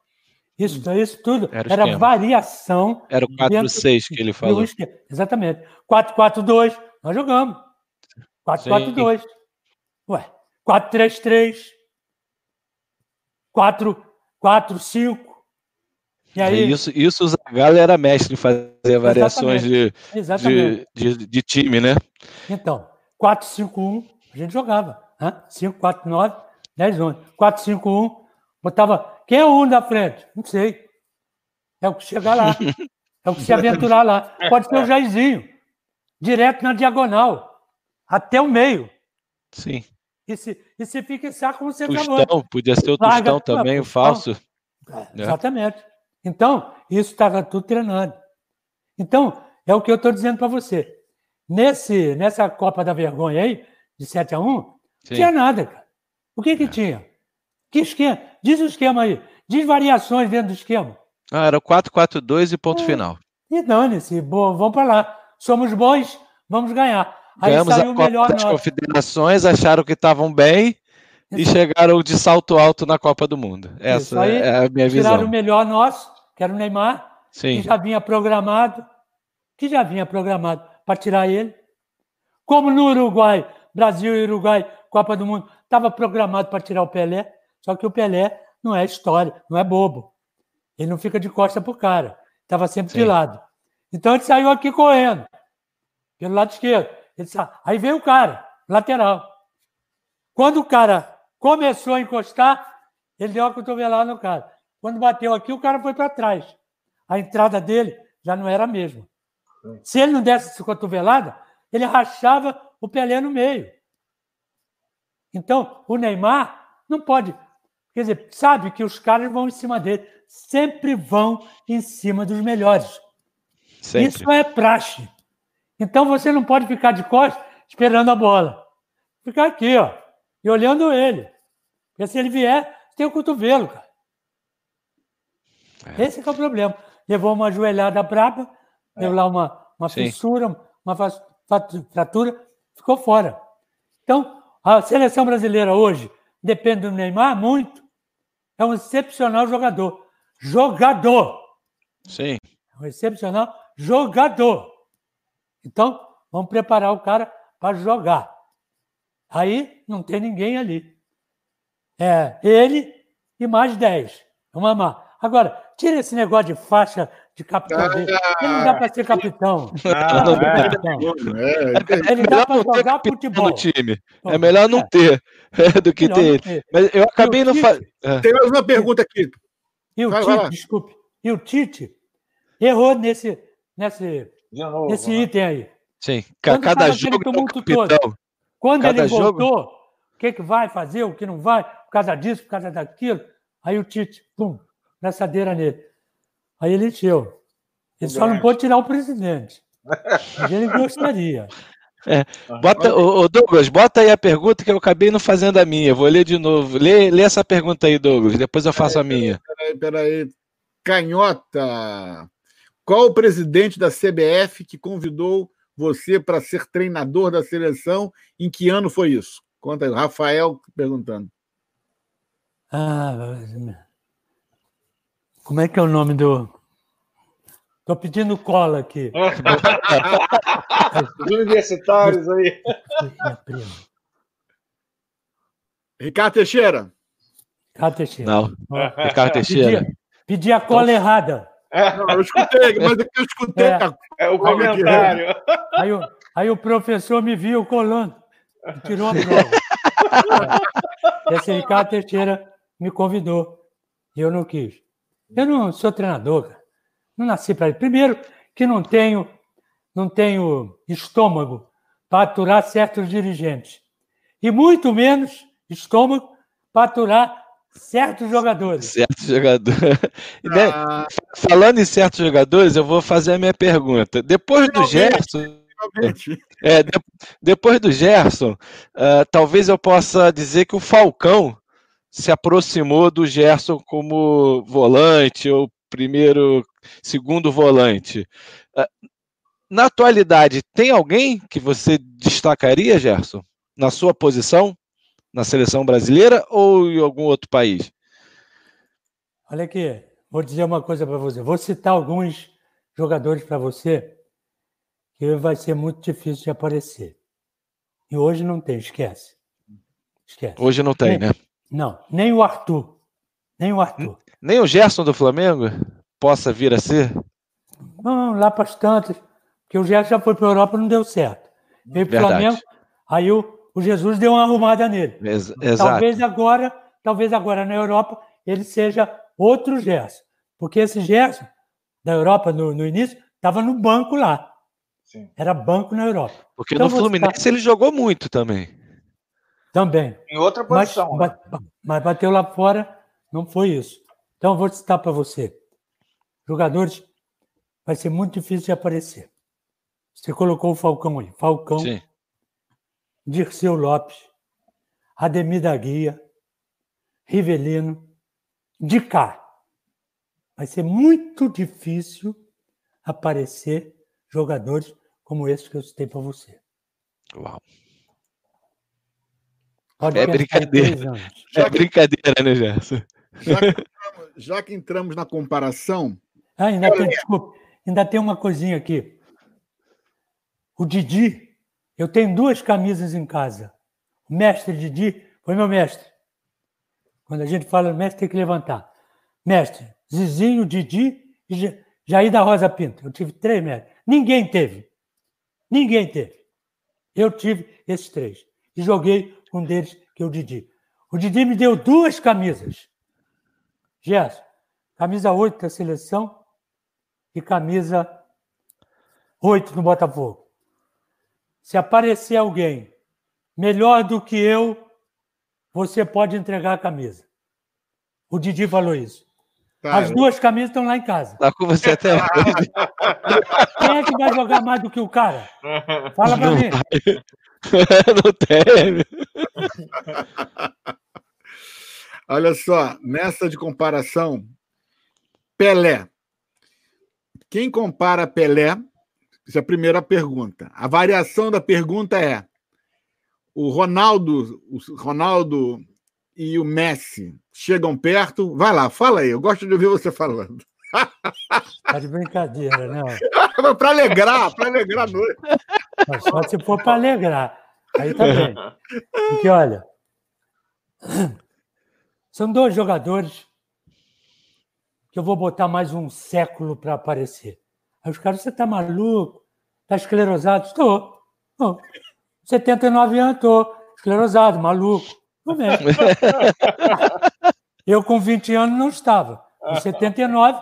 Isso, isso tudo era, era variação. Era o 4-6 que ele falou. Exatamente. 4-4-2, nós jogamos. 4-4-2. Ué, 4-3-3. 4-4-5. E aí... Isso, isso o Zagallo era mestre em fazer variações de, de, de, de, time, né? Então, 4-5-1, a gente jogava. 5-4-9, 10-11. 4-5-1, botava quem é o um da frente? Não sei. É o que chegar lá. É o que se aventurar lá. Pode ser o Jairzinho. Direto na diagonal. Até o meio. Sim. E se, e se fica saco como você Tostão, podia ser o Larga, Tostão também, o falso. É, exatamente. Então, isso estava tudo treinando. Então, é o que eu estou dizendo para você. Nesse, nessa Copa da Vergonha aí, de 7 a 1, não tinha nada, cara. O que que é. tinha? Que esquema? Diz o esquema aí. Diz variações dentro do esquema. Ah, era 4-4-2 e ponto é. final. E dane-se, vamos para lá. Somos bons, vamos ganhar. Aí Ganhamos saiu a Copa melhor das Confederações, acharam que estavam bem e chegaram de salto alto na Copa do Mundo. Essa aí, é a minha visão. Tiraram o melhor nosso, que era o Neymar, Sim. que já vinha programado, que já vinha programado para tirar ele. Como no Uruguai, Brasil e Uruguai, Copa do Mundo, estava programado para tirar o Pelé. Só que o Pelé não é história, não é bobo. Ele não fica de costa pro cara. Estava sempre Sim. de lado. Então ele saiu aqui correndo, pelo lado esquerdo. Sa... Aí veio o cara, lateral. Quando o cara começou a encostar, ele deu uma cotovelada no cara. Quando bateu aqui, o cara foi para trás. A entrada dele já não era a mesma. Se ele não desse essa cotovelada, ele rachava o Pelé no meio. Então, o Neymar não pode Quer dizer, sabe que os caras vão em cima dele. Sempre vão em cima dos melhores. Sempre. Isso é praxe. Então você não pode ficar de costas esperando a bola. Ficar aqui, ó, e olhando ele. Porque se ele vier, tem o cotovelo, cara. É. Esse é o problema. Levou uma joelhada braba, é. deu lá uma, uma fissura, uma fratura, ficou fora. Então, a seleção brasileira hoje depende do Neymar muito, é um excepcional jogador. Jogador! Sim. É um excepcional jogador. Então, vamos preparar o cara para jogar. Aí não tem ninguém ali. É ele e mais 10. Vamos amar. Agora, tira esse negócio de faixa de capitão ah, dele. Ele não dá para ser capitão. Ah, não, é, capitão. É, ele dá para jogar futebol. No time. É melhor não ter do que ter. ter. Mas eu acabei não fazendo. É. Tem mais uma pergunta aqui. E o vai, Tite, vai desculpe. E o Tite errou nesse, nesse, novo, nesse item aí. Sim, Quando cada jogo é um todo. Quando cada ele jogo... voltou, o que, que vai fazer, o que não vai, por causa disso, por causa daquilo. Aí o Tite, pum, braçadeira nele. Aí ele encheu. Ele só não pode tirar o presidente. Mas ele gostaria. É. Bota, ô, Douglas, bota aí a pergunta que eu acabei não fazendo a minha. Vou ler de novo. Lê, lê essa pergunta aí, Douglas. Depois eu faço peraí, a minha. Peraí, peraí. Canhota. Qual o presidente da CBF que convidou você para ser treinador da seleção? Em que ano foi isso? Conta aí. Rafael perguntando. Ah, como é que é o nome do. Estou pedindo cola aqui. Os universitários aí. Ricardo Teixeira. Ricardo Teixeira. Não, Ricardo Teixeira. Pedi, pedi a cola então... errada. Não, eu escutei, mas é eu escutei. É, é o comentário. Aí, aí, aí, o professor me viu colando. Tirou a prova. Esse Ricardo Teixeira me convidou. E eu não quis. Eu não sou treinador, cara. Não nasci para isso. Primeiro, que não tenho, não tenho estômago para aturar certos dirigentes. E muito menos estômago para aturar certos jogadores. Certos jogadores. Ah. Falando em certos jogadores, eu vou fazer a minha pergunta. Depois do Gerson. É, de, depois do Gerson, uh, talvez eu possa dizer que o Falcão se aproximou do Gerson como volante ou primeiro, segundo volante. Ah, na atualidade, tem alguém que você destacaria, Gerson, na sua posição, na seleção brasileira ou em algum outro país? Olha aqui, vou dizer uma coisa para você. Vou citar alguns jogadores para você que vai ser muito difícil de aparecer. E hoje não tem, esquece. Esquece. Hoje não tem, né? Não, nem o Arthur. Nem o Arthur. Nem o Gerson do Flamengo possa vir a ser? Não, lá para as tantas. Porque o Gerson já foi para a Europa e não deu certo. Veio para o Flamengo, aí o, o, Jesus deu uma arrumada nele. Ex talvez agora, talvez agora na Europa ele seja outro Gerson. Porque esse Gerson da Europa no, no início estava no banco lá. Sim. Era banco na Europa. Porque então, no Fluminense tá... ele jogou muito também. Também. Em outra posição. Mas, né? mas bateu lá fora, não foi isso. Então eu vou citar para você. Jogadores vai ser muito difícil de aparecer. Você colocou o Falcão aí. Falcão, Sim. Dirceu Lopes, Ademir da Guia, Rivelino, de cá. Vai ser muito difícil aparecer jogadores como esses que eu citei para você. Uau. Pode é brincadeira. É brincadeira, né, Gerson? Já que, já que entramos na comparação. Ah, ainda, tem, desculpa, ainda tem uma coisinha aqui. O Didi, eu tenho duas camisas em casa. O mestre Didi foi meu mestre. Quando a gente fala mestre, tem que levantar. Mestre, Zizinho, Didi e Jair da Rosa Pinto. Eu tive três mestres. Ninguém teve. Ninguém teve. Eu tive esses três. E joguei um deles, que é o Didi. O Didi me deu duas camisas. Gerson, camisa 8 da seleção e camisa 8 no Botafogo. Se aparecer alguém melhor do que eu, você pode entregar a camisa. O Didi falou isso. Tá, As duas camisas estão lá em casa. Está com você até hoje. Quem é que vai jogar mais do que o cara? Fala para mim. Não tem. Olha só, nessa de comparação, Pelé. Quem compara Pelé? Essa é a primeira pergunta. A variação da pergunta é: o Ronaldo, o Ronaldo e o Messi chegam perto? Vai lá, fala aí. Eu gosto de ouvir você falando. Tá de brincadeira, né? para alegrar, para alegrar a noite. Mas só se for para alegrar. Aí tá bem. Porque, olha, são dois jogadores que eu vou botar mais um século para aparecer. Aí os caras, você está maluco? Está esclerosado? Estou. 79 anos, estou. Esclerosado, maluco. Eu, com 20 anos, não estava. Com 79,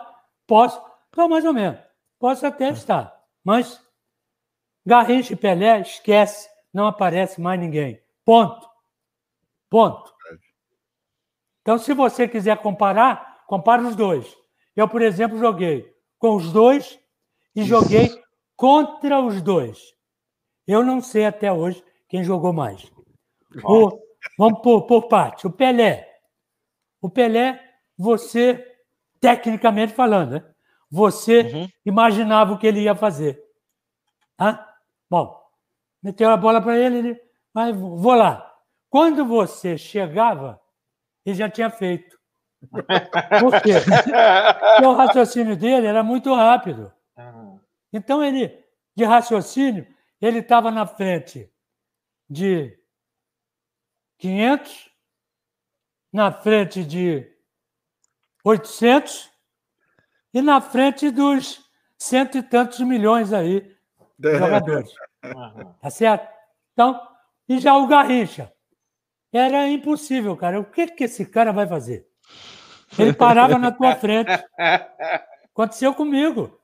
posso. Estou mais ou menos. Posso até estar. Mas Garrincha e Pelé, esquece. Não aparece mais ninguém. Ponto. Ponto. Então, se você quiser comparar, compare os dois. Eu, por exemplo, joguei com os dois e joguei contra os dois. Eu não sei até hoje quem jogou mais. O, vamos por, por parte. O Pelé. O Pelé, você, tecnicamente falando, né? você uhum. imaginava o que ele ia fazer. Hã? Bom, meteu a bola para ele, ele, mas vou lá. Quando você chegava, ele já tinha feito. Por quê? Porque o raciocínio dele era muito rápido. Então, ele, de raciocínio, ele estava na frente de 500, na frente de 800 e na frente dos cento e tantos milhões aí de jogadores. Tá certo? Então, e já o Garrincha. Era impossível, cara. O que, que esse cara vai fazer? Ele parava na tua frente. Aconteceu comigo.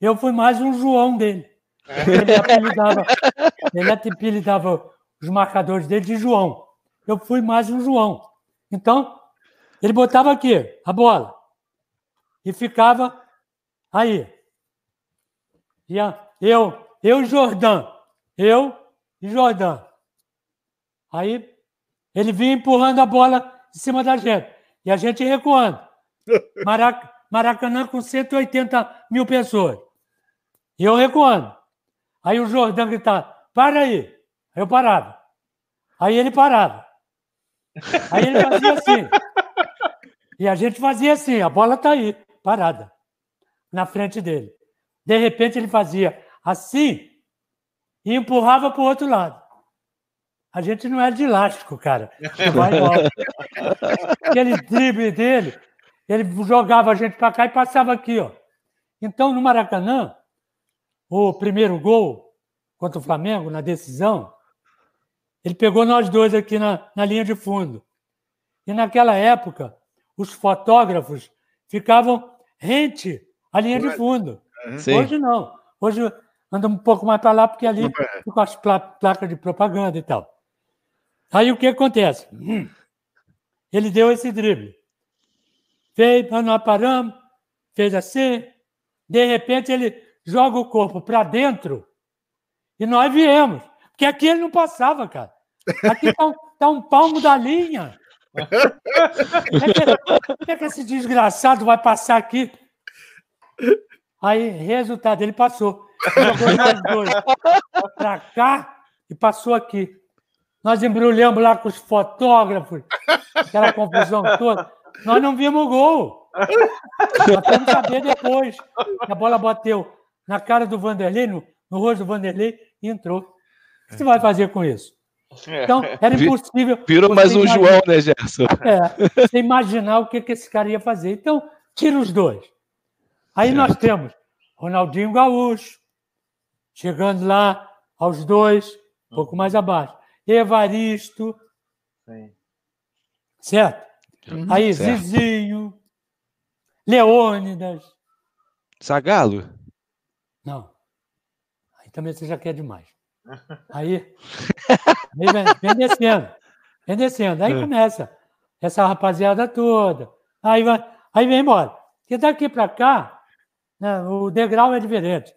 Eu fui mais um João dele. Ele apelidava, ele apelidava os marcadores dele de João. Eu fui mais um João. Então, ele botava aqui a bola e ficava aí. E eu, eu e Jordão. Eu e Jordão. Aí ele vinha empurrando a bola em cima da gente. E a gente recuando. Marac Maracanã com 180 mil pessoas. E eu recuando. Aí o Jordão gritava, para aí. Aí eu parava. Aí ele parava. Aí ele fazia assim. E a gente fazia assim, a bola está aí, parada, na frente dele. De repente ele fazia assim e empurrava para o outro lado. A gente não é de elástico, cara. Vai Aquele drible dele, ele jogava a gente para cá e passava aqui, ó. Então, no Maracanã, o primeiro gol contra o Flamengo, na decisão, ele pegou nós dois aqui na, na linha de fundo. E naquela época, os fotógrafos ficavam rente à linha de fundo. Sim. Hoje não. Hoje anda um pouco mais para lá, porque ali ficam as placas de propaganda e tal. Aí o que acontece? Hum. Ele deu esse drible. Fez, nós paramos, fez assim. De repente ele joga o corpo para dentro e nós viemos. Porque aqui ele não passava, cara. Aqui está um, tá um palmo da linha. É, que, esse desgraçado vai passar aqui? Aí, resultado, ele passou. Jogou para cá e passou aqui. Nós embrulhamos lá com os fotógrafos, aquela confusão toda. Nós não vimos o gol. Nós vamos saber depois. A bola bateu na cara do Vanderlei, no, no rosto do Vanderlei, e entrou. O que você vai fazer com isso? Então, era impossível. Virou mais um imaginar, João, né, Gerson? É, você imaginar o que, que esse cara ia fazer. Então, tira os dois. Aí certo. nós temos Ronaldinho Gaúcho, chegando lá aos dois, um pouco mais abaixo. Evaristo. Sim. Certo? Uhum, Aí, certo. Zizinho, Leônidas. Zagalo? Não. Aí também você já quer demais. Aí, vem, descendo, vem descendo. Aí é. começa essa rapaziada toda. Aí, vai, aí vem embora. Porque daqui para cá, né, o degrau é diferente.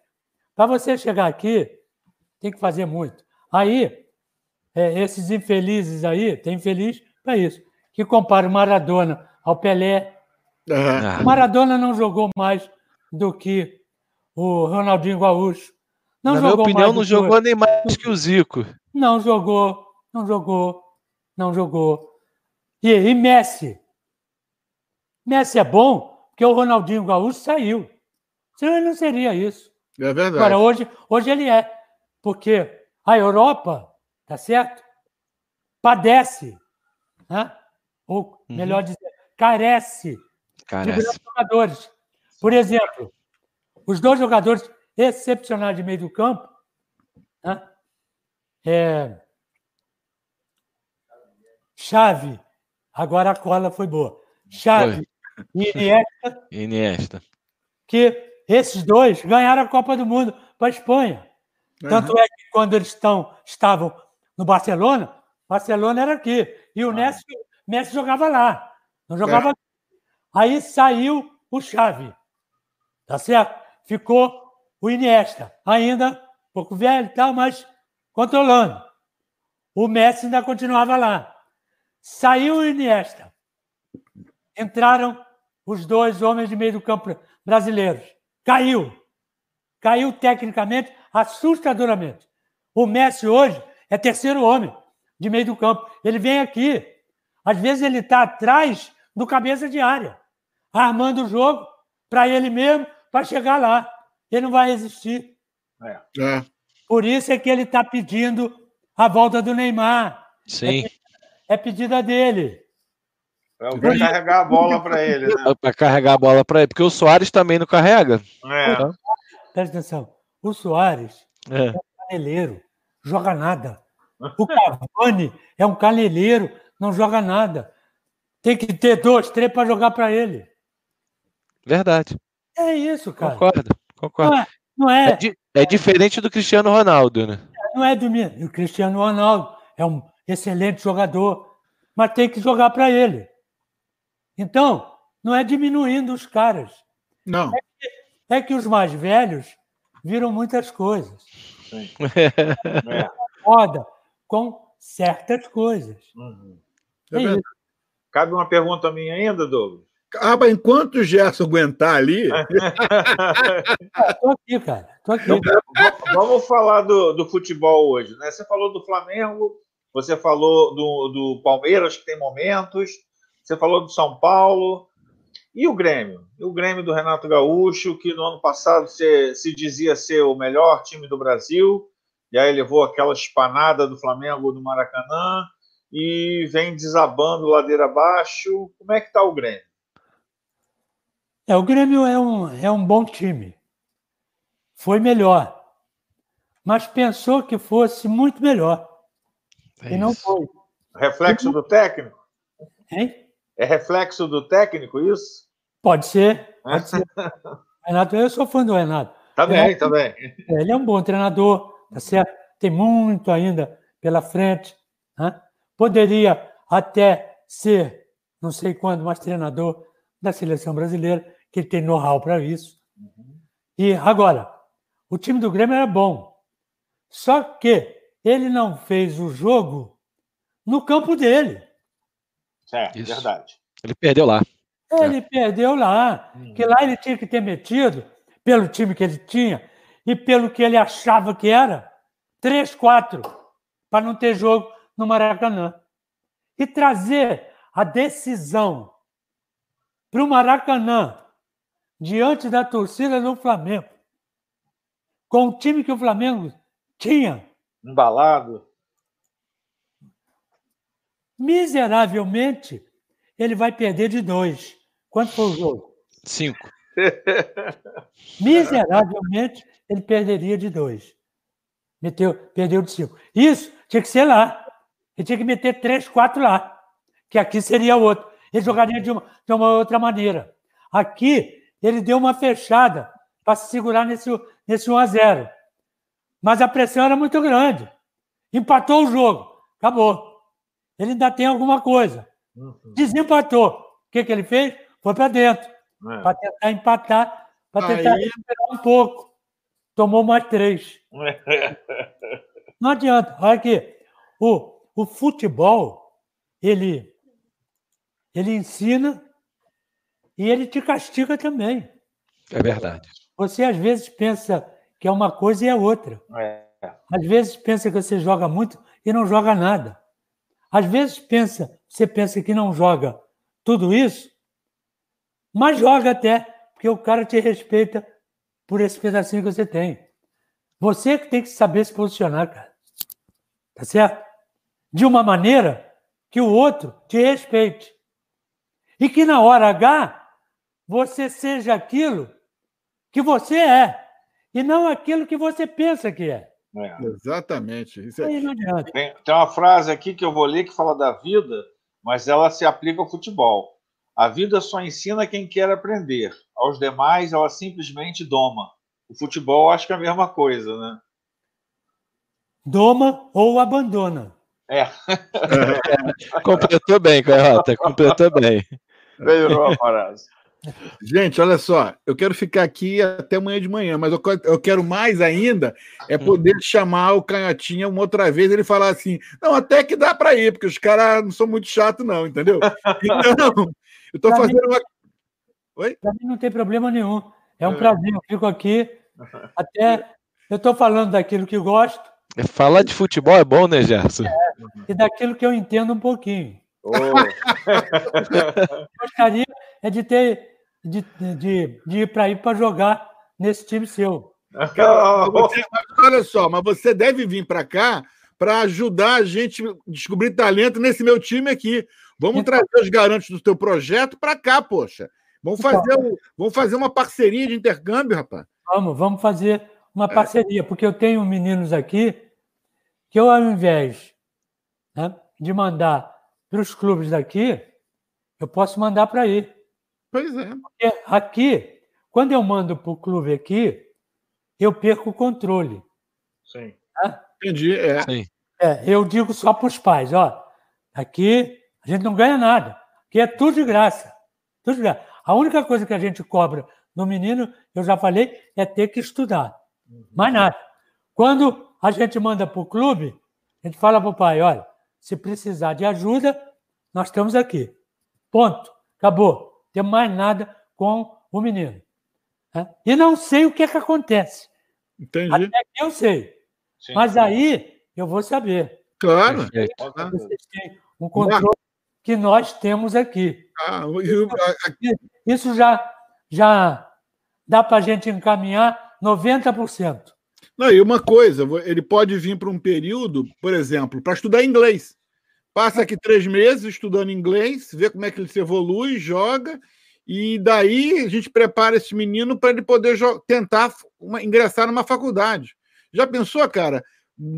Para você chegar aqui, tem que fazer muito. Aí, é, esses infelizes aí, tem infeliz para isso, que compara o Maradona ao Pelé. Uhum. O Maradona não jogou mais do que o Ronaldinho Gaúcho. Não Na minha opinião, não jogou nem mais que o Zico. Não jogou, não jogou, não jogou. E, e Messi? Messi é bom porque o Ronaldinho Gaúcho saiu. Senão ele não seria isso. É verdade. Agora, hoje, hoje ele é. Porque a Europa tá certo? Padece, né? ou uhum. melhor uhum. dizer, carece Carece. de grandes jogadores. Por exemplo, os dois jogadores excepcionais de meio do campo, né? é, Chave, agora a cola foi boa. Chave e Iniesta. Iniesta. Que esses dois ganharam a Copa do Mundo para a Espanha. Uhum. Tanto é que quando eles estão, estavam no Barcelona, Barcelona era aqui. E o ah. Messi, Messi jogava lá. Não jogava. É. Aí saiu o Chave. Tá certo? Ficou o Iniesta. Ainda um pouco velho e tal, mas controlando. O Messi ainda continuava lá. Saiu o Iniesta. Entraram os dois homens de meio do campo brasileiros. Caiu. Caiu tecnicamente, assustadoramente. O Messi hoje é terceiro homem de meio do campo. Ele vem aqui. Às vezes ele está atrás do cabeça de área, armando o jogo para ele mesmo, para chegar lá. Ele não vai existir. É. É. Por isso é que ele está pedindo a volta do Neymar. Sim. É, é pedida dele. É para carregar a bola para ele. Né? É para carregar a bola para ele, porque o Soares também não carrega. É. Presta atenção. O Soares é, é um caneleiro, joga nada. O Cavani é um caneleiro, não joga nada. Tem que ter dois, três para jogar para ele. Verdade. É isso, cara. Concordo, concordo. Não é, não é, é, di, é diferente do Cristiano Ronaldo, né? Não é do O Cristiano Ronaldo é um excelente jogador, mas tem que jogar para ele. Então, não é diminuindo os caras. Não. É que, é que os mais velhos viram muitas coisas. Sim. É. Roda com certas coisas. Uhum. É Cabe uma pergunta minha ainda, Douglas? Acaba enquanto o Gerson aguentar ali. Estou aqui, cara. Tô aqui. Vamos falar do, do futebol hoje. Né? Você falou do Flamengo, você falou do, do Palmeiras, que tem momentos, você falou do São Paulo. E o Grêmio? E o Grêmio do Renato Gaúcho, que no ano passado se, se dizia ser o melhor time do Brasil, e aí levou aquela espanada do Flamengo no Maracanã e vem desabando ladeira abaixo. Como é que está o Grêmio? É, o Grêmio é um, é um bom time. Foi melhor. Mas pensou que fosse muito melhor. É e não foi. Reflexo do técnico? Hein? É reflexo do técnico isso? Pode ser. Pode ser. Renato, eu sou fã do Renato. Tá bem, Renato, tá bem. Ele é um bom treinador, tá certo? Tem muito ainda pela frente. Né? Poderia até ser, não sei quando, mais treinador da seleção brasileira, que ele tem know-how para isso. Uhum. E agora, o time do Grêmio era bom. Só que ele não fez o jogo no campo dele. É, Isso. verdade. Ele perdeu lá. Ele é. perdeu lá. Hum. Que lá ele tinha que ter metido, pelo time que ele tinha e pelo que ele achava que era, 3, 4, para não ter jogo no Maracanã. E trazer a decisão para o Maracanã, diante da torcida do Flamengo, com o time que o Flamengo tinha. Embalado miseravelmente, ele vai perder de dois. Quanto foi o jogo? Cinco. Miseravelmente, ele perderia de dois. Meteu, perdeu de cinco. Isso tinha que ser lá. Ele tinha que meter três, quatro lá. Que aqui seria outro. Ele jogaria de uma, de uma outra maneira. Aqui, ele deu uma fechada para se segurar nesse, nesse 1 a 0 Mas a pressão era muito grande. Empatou o jogo. Acabou ele ainda tem alguma coisa. Uhum. Desempatou. O que, que ele fez? Foi para dentro. É. Para tentar empatar, para tentar Aí... recuperar um pouco. Tomou mais três. Não adianta. Olha aqui. O, o futebol, ele, ele ensina e ele te castiga também. É verdade. Você às vezes pensa que é uma coisa e é outra. É. Às vezes pensa que você joga muito e não joga nada. Às vezes pensa, você pensa que não joga tudo isso, mas joga até, porque o cara te respeita por esse pedacinho que você tem. Você que tem que saber se posicionar, cara. Tá certo? De uma maneira que o outro te respeite. E que na hora H você seja aquilo que você é, e não aquilo que você pensa que é. é. Exatamente. Isso é... tem, tem uma frase aqui que eu vou ler que fala da vida, mas ela se aplica ao futebol. A vida só ensina quem quer aprender. Aos demais, ela simplesmente doma. O futebol, acho que é a mesma coisa, né? Doma ou abandona. É. completou bem, Carrota. Completou bem. Melhorou a frase. Gente, olha só, eu quero ficar aqui até amanhã de manhã, mas eu quero mais ainda é poder chamar o Canhotinha uma outra vez ele falar assim: não, até que dá para ir, porque os caras não são muito chatos, não, entendeu? Então, eu estou fazendo mim, uma. Oi? Para mim não tem problema nenhum. É um é. prazer, eu fico aqui até. Eu estou falando daquilo que gosto. É, falar de futebol é bom, né, Gerson? É, e daquilo que eu entendo um pouquinho. Oh. gostaria é de ter de, de, de ir para ir para jogar nesse time seu. você, olha só, mas você deve vir para cá para ajudar a gente a descobrir talento nesse meu time aqui. Vamos então, trazer os garantes do teu projeto para cá, poxa. Vamos então. fazer, um, vamos fazer uma parceria de intercâmbio, rapaz. Vamos, vamos fazer uma parceria, é. porque eu tenho meninos aqui que eu, ao invés né, de mandar para os clubes daqui, eu posso mandar para aí. Pois é. Porque aqui, quando eu mando para o clube aqui, eu perco o controle. Sim. Tá? Entendi. É. Sim. é. eu digo só para os pais, ó, aqui a gente não ganha nada. Aqui é tudo de graça. Tudo de graça. A única coisa que a gente cobra no menino, eu já falei, é ter que estudar. Uhum. Mais nada. Quando a gente manda para o clube, a gente fala para o pai, olha, se precisar de ajuda, nós estamos aqui. Ponto. Acabou ter mais nada com o menino. Né? E não sei o que é que acontece. Entendi. Até que eu sei. Sim, Mas aí eu vou saber. Claro. Vocês têm um controle que nós temos aqui. Ah, eu... Isso já, já dá para a gente encaminhar 90%. Não, e uma coisa, ele pode vir para um período, por exemplo, para estudar inglês. Passa aqui três meses estudando inglês, vê como é que ele se evolui, joga, e daí a gente prepara esse menino para ele poder tentar uma, ingressar numa faculdade. Já pensou, cara?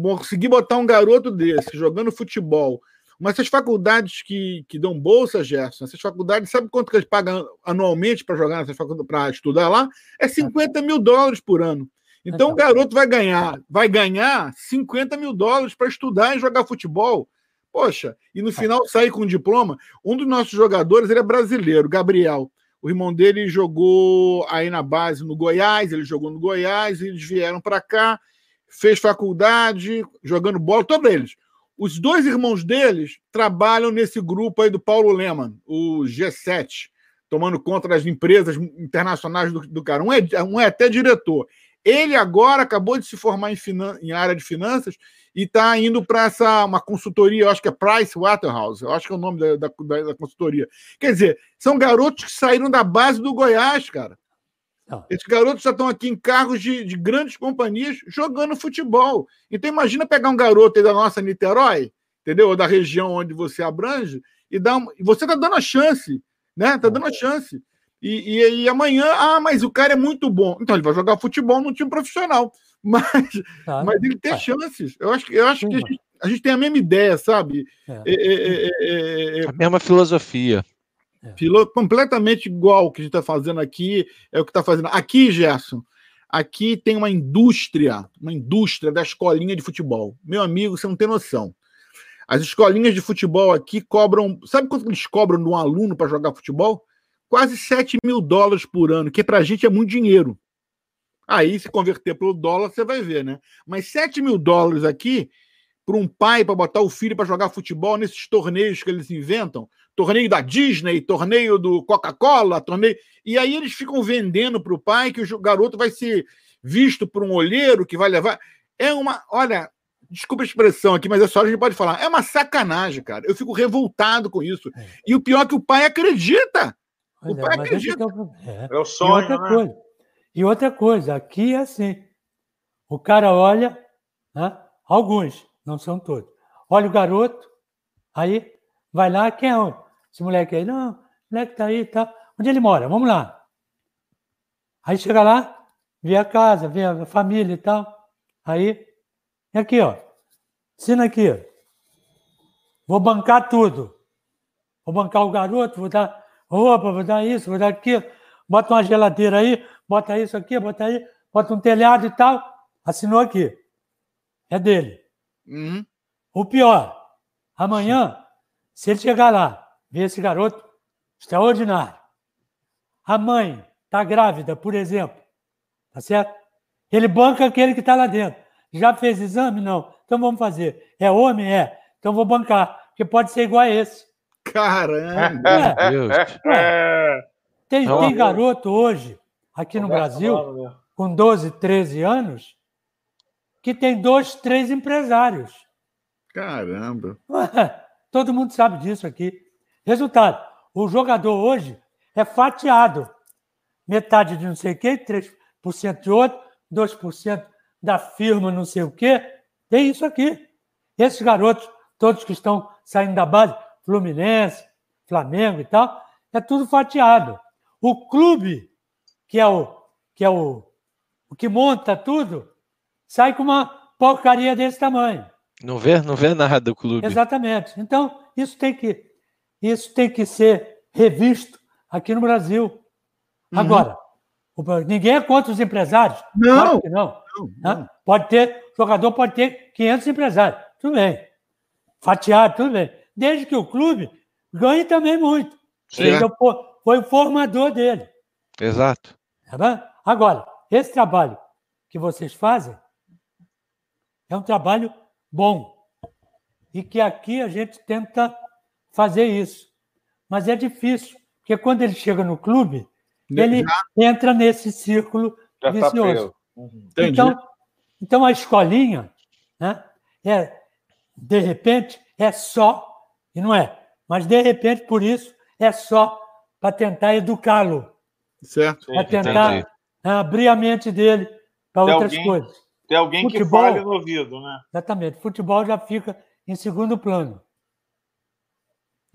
Conseguir botar um garoto desse jogando futebol. Mas essas faculdades que, que dão bolsa, Gerson, essas faculdades, sabe quanto que eles pagam anualmente para jogar nessas faculdades, para estudar lá? É 50 mil dólares por ano. Então o garoto vai ganhar, vai ganhar 50 mil dólares para estudar e jogar futebol. Poxa, e no final sair com um diploma. Um dos nossos jogadores ele é brasileiro, Gabriel. O irmão dele jogou aí na base no Goiás, ele jogou no Goiás, e eles vieram para cá, fez faculdade, jogando bola, todos eles. Os dois irmãos deles trabalham nesse grupo aí do Paulo Leman, o G7, tomando conta das empresas internacionais do, do cara. Um é, um é até diretor. Ele agora acabou de se formar em, finan em área de finanças e está indo para essa uma consultoria, eu acho que é Price Waterhouse, eu acho que é o nome da, da, da, consultoria. Quer dizer, são garotos que saíram da base do Goiás, cara. Não. Esses garotos já estão aqui em cargos de, de, grandes companhias jogando futebol. Então imagina pegar um garoto aí da nossa Niterói, entendeu? Ou da região onde você abrange, e dar uma... e você está dando a chance, né? Está dando a chance. E, e, e, amanhã, ah, mas o cara é muito bom. Então ele vai jogar futebol no time profissional. Mas, tá. mas ele tem chances. Eu acho, eu acho Sim, que a gente, a gente, tem a mesma ideia, sabe? É. É, é, é, é a mesma filosofia. Filo, completamente igual o que a gente está fazendo aqui, é o que está fazendo. Aqui, Gerson, aqui tem uma indústria, uma indústria da escolinha de futebol. Meu amigo, você não tem noção. As escolinhas de futebol aqui cobram. Sabe quanto eles cobram de um aluno para jogar futebol? Quase 7 mil dólares por ano, que para a gente é muito dinheiro. Aí, se converter pelo dólar, você vai ver, né? Mas 7 mil dólares aqui, para um pai, para botar o filho para jogar futebol nesses torneios que eles inventam torneio da Disney, torneio do Coca-Cola, torneio. E aí eles ficam vendendo para o pai que o garoto vai ser visto por um olheiro que vai levar. É uma. Olha, desculpa a expressão aqui, mas é só a gente pode falar. É uma sacanagem, cara. Eu fico revoltado com isso. É. E o pior é que o pai acredita. O pai acredita. É, é o sonho, e outra né? Coisa, e outra coisa, aqui é assim. O cara olha, né? alguns, não são todos. Olha o garoto, aí vai lá, quem é? Esse moleque aí, não, o moleque tá aí, tá. Onde ele mora? Vamos lá. Aí chega lá, vê a casa, vê a família e tal. Aí, e aqui, ó. Assina aqui. Vou bancar tudo. Vou bancar o garoto, vou dar roupa, vou dar isso, vou dar aquilo. Bota uma geladeira aí, bota isso aqui, bota aí, bota um telhado e tal. Assinou aqui. É dele. Uhum. O pior, amanhã, se ele chegar lá, ver esse garoto extraordinário, a mãe está grávida, por exemplo, tá certo? Ele banca aquele que está lá dentro. Já fez exame? Não. Então vamos fazer. É homem? É. Então vou bancar, porque pode ser igual a esse. Caramba! É. É. Tem, tem garoto hoje, aqui no Brasil, com 12, 13 anos, que tem dois, três empresários. Caramba! Todo mundo sabe disso aqui. Resultado: o jogador hoje é fatiado. Metade de não sei o quê, 3% de outro, 2% da firma não sei o quê. Tem isso aqui. Esses garotos, todos que estão saindo da base, Fluminense, Flamengo e tal, é tudo fatiado. O clube, que é o que é o, o que monta tudo, sai com uma porcaria desse tamanho. Não vê, não vê nada do clube. Exatamente. Então, isso tem que isso tem que ser revisto aqui no Brasil. Uhum. Agora, ninguém é contra os empresários. Não. Claro não. não, não. Pode ter, o jogador pode ter 500 empresários. Tudo bem. Fatiado, tudo bem desde que o clube ganhe também muito. Ele foi o formador dele. Exato. Tá Agora, esse trabalho que vocês fazem é um trabalho bom. E que aqui a gente tenta fazer isso. Mas é difícil, porque quando ele chega no clube, ele entra nesse círculo Já tá vicioso. Uhum. Então, então a escolinha, né, é, de repente, é só e não é. Mas, de repente, por isso, é só para tentar educá-lo. Certo. Para tentar Entendi. abrir a mente dele para outras alguém, coisas. Tem alguém Futebol, que fale no ouvido, né? Exatamente. Futebol já fica em segundo plano.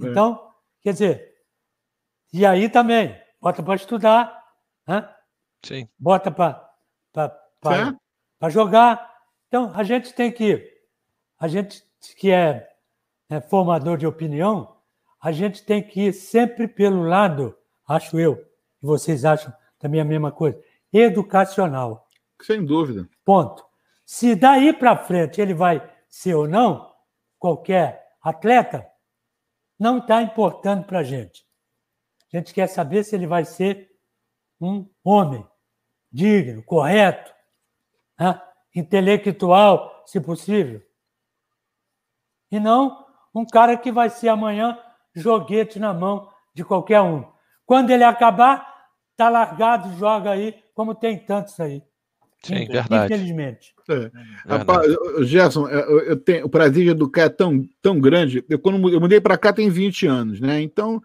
É. Então, é. quer dizer, e aí também, bota para estudar, né? Sim. bota para jogar. Então, a gente tem que, a gente que é, formador de opinião, a gente tem que ir sempre pelo lado, acho eu, e vocês acham também a mesma coisa, educacional. Sem dúvida. Ponto. Se daí para frente ele vai ser ou não, qualquer atleta, não está importando para a gente. A gente quer saber se ele vai ser um homem digno, correto, né? intelectual, se possível. E não um cara que vai ser amanhã joguete na mão de qualquer um. Quando ele acabar, tá largado, joga aí, como tem tantos aí. Sim, verdade. Infelizmente. É. Rapaz, Gerson, eu tenho, o prazer de educar é tão, tão grande. Eu, quando eu mudei para cá tem 20 anos, né? Então,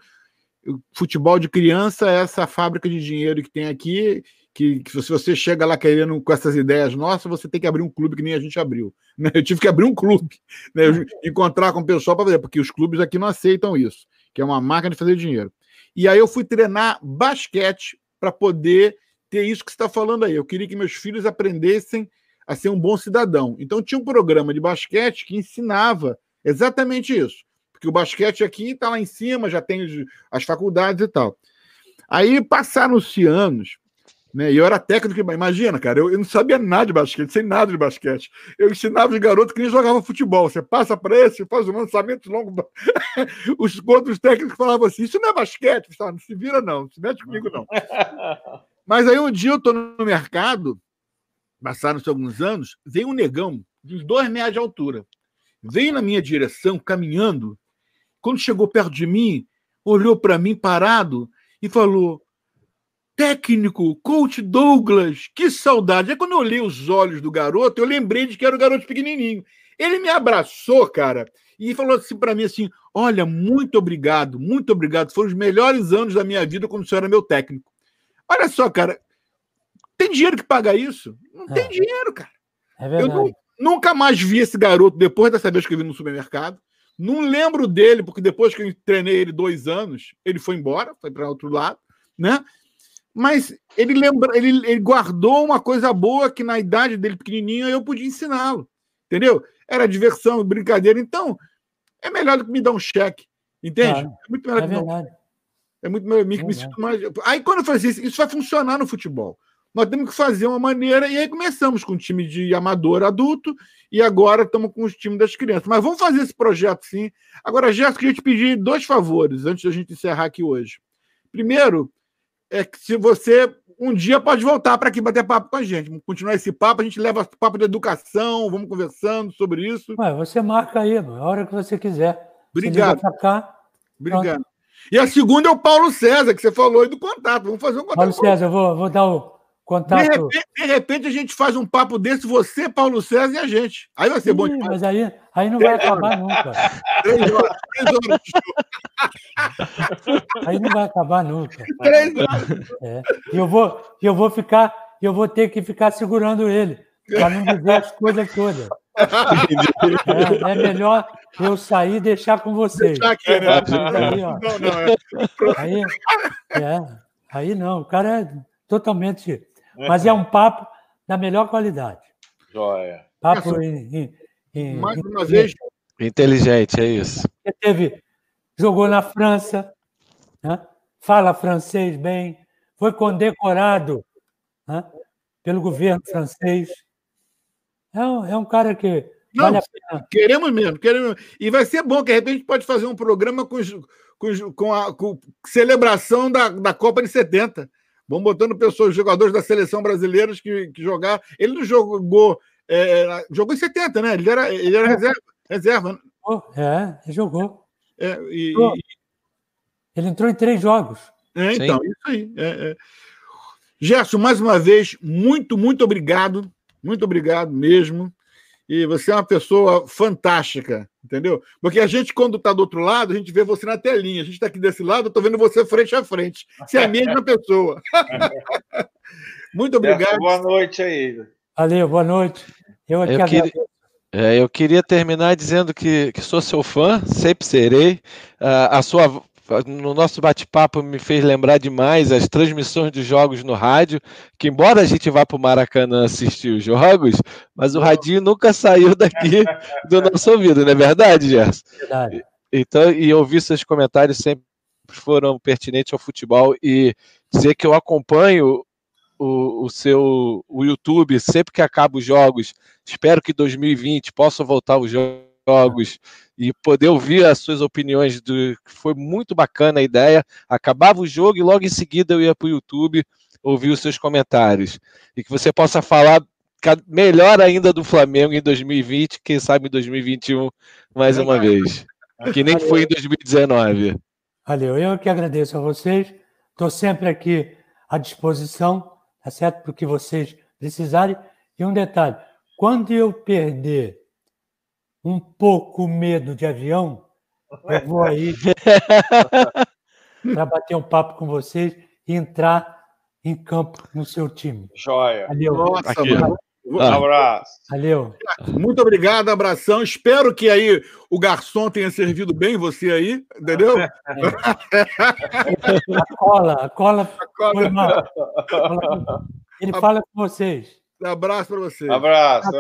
futebol de criança é essa fábrica de dinheiro que tem aqui que, que, se você chega lá querendo com essas ideias nossas, você tem que abrir um clube que nem a gente abriu. Né? Eu tive que abrir um clube, né? encontrar com o pessoal para fazer, porque os clubes aqui não aceitam isso, que é uma máquina de fazer dinheiro. E aí eu fui treinar basquete para poder ter isso que você está falando aí. Eu queria que meus filhos aprendessem a ser um bom cidadão. Então tinha um programa de basquete que ensinava exatamente isso. Porque o basquete aqui está lá em cima, já tem as faculdades e tal. Aí passaram-se anos, né? E eu era técnico, imagina, cara, eu, eu, não sabia nada de basquete, sem nada de basquete. Eu ensinava os garotos que nem jogava futebol. Você passa para esse, faz um lançamento longo. os outros técnicos falavam assim: Isso não é basquete, não se vira, não, não se mete comigo, não. Mas aí um dia eu estou no mercado, passaram-se alguns anos, veio um negão de dois metros de altura. Veio na minha direção, caminhando. Quando chegou perto de mim, olhou para mim parado e falou: técnico, coach Douglas, que saudade. É quando eu olhei os olhos do garoto, eu lembrei de que era o garoto pequenininho. Ele me abraçou, cara, e falou assim para mim assim: "Olha, muito obrigado, muito obrigado. Foram os melhores anos da minha vida quando o senhor era meu técnico." Olha só, cara, tem dinheiro que paga isso? Não é. tem dinheiro, cara. É verdade. Eu não, nunca mais vi esse garoto depois dessa vez que eu vi no supermercado. Não lembro dele, porque depois que eu treinei ele dois anos, ele foi embora, foi para outro lado, né? Mas ele lembra, ele, ele guardou uma coisa boa que na idade dele pequenininho eu podia ensiná-lo, entendeu? Era diversão, brincadeira. Então, é melhor do que me dar um cheque, entende? Claro. É muito melhor é verdade. É muito melhor. Me, me sinto mais... Aí quando eu falei assim, isso vai funcionar no futebol. Nós temos que fazer uma maneira, e aí começamos com o time de amador adulto, e agora estamos com os times das crianças. Mas vamos fazer esse projeto sim. Agora, Gerson, queria te pedir dois favores antes da gente encerrar aqui hoje. Primeiro, é que se você um dia pode voltar para aqui bater papo com a gente, continuar esse papo, a gente leva papo de educação, vamos conversando sobre isso. Ué, você marca aí, a hora que você quiser. Obrigado. Cá, Obrigado. Pronto. E a segunda é o Paulo César, que você falou aí do contato. Vamos fazer um contato. Paulo César, eu vou, vou dar o, Contato... De repente, de, repente, a gente faz um papo desse, você, Paulo César e a gente. Aí vai ser Ih, bom demais. Mas aí, aí não vai acabar nunca. Três horas, três horas de show. Aí não vai acabar nunca. Três horas. É. Eu vou, eu vou ficar, eu vou ter que ficar segurando ele, para não dizer as coisas todas. É, é, melhor eu sair e deixar com vocês. Deixar aqui, né? Aí, ó. Não, não, é. Aí, é, aí não, o cara é totalmente mas é um papo da melhor qualidade. Joia. Papo em, em, em, Mais uma vez. Inteligente, é isso. Teve, jogou na França, né? fala francês bem, foi condecorado né? pelo governo francês. É um, é um cara que Não, vale a pena. Queremos mesmo, queremos. E vai ser bom que de repente a gente pode fazer um programa com, com, com a com celebração da, da Copa de 70. Vamos botando pessoas, jogadores da seleção brasileira que, que jogar. Ele não jogou. É, jogou em 70, né? Ele era, ele era reserva. reserva né? É, ele jogou. É, e, e... Ele entrou em três jogos. É, então, Sim. isso aí. É, é. Gerson, mais uma vez, muito, muito obrigado. Muito obrigado mesmo. E você é uma pessoa fantástica, entendeu? Porque a gente, quando está do outro lado, a gente vê você na telinha. A gente está aqui desse lado, eu estou vendo você frente a frente. Você é a mesma pessoa. Muito obrigado. Boa noite aí. Valeu, boa noite. Eu, eu, queria, é, eu queria terminar dizendo que, que sou seu fã, sempre serei. Uh, a sua no nosso bate-papo me fez lembrar demais as transmissões dos jogos no rádio, que embora a gente vá para o Maracanã assistir os jogos, mas o radinho nunca saiu daqui do nosso ouvido, não é verdade, Gerson? Verdade. Então, e ouvir seus comentários sempre foram pertinentes ao futebol e dizer que eu acompanho o, o seu o YouTube sempre que acaba os jogos. Espero que 2020 possa voltar os jogos e poder ouvir as suas opiniões. Do, foi muito bacana a ideia. Acabava o jogo e logo em seguida eu ia para o YouTube ouvir os seus comentários. E que você possa falar melhor ainda do Flamengo em 2020, quem sabe em 2021 mais uma vez. Que nem foi em 2019. Valeu, eu que agradeço a vocês. Estou sempre aqui à disposição, tá certo? Para o que vocês precisarem. E um detalhe: quando eu perder um pouco medo de avião, eu vou aí para bater um papo com vocês e entrar em campo no seu time. Joia. Valeu. Nossa, Um abraço. Valeu. Muito obrigado, abração. Espero que aí o garçom tenha servido bem você aí, entendeu? É. A cola, a cola, a cola. Uma... Ele fala com vocês. Um abraço para você. Abraço.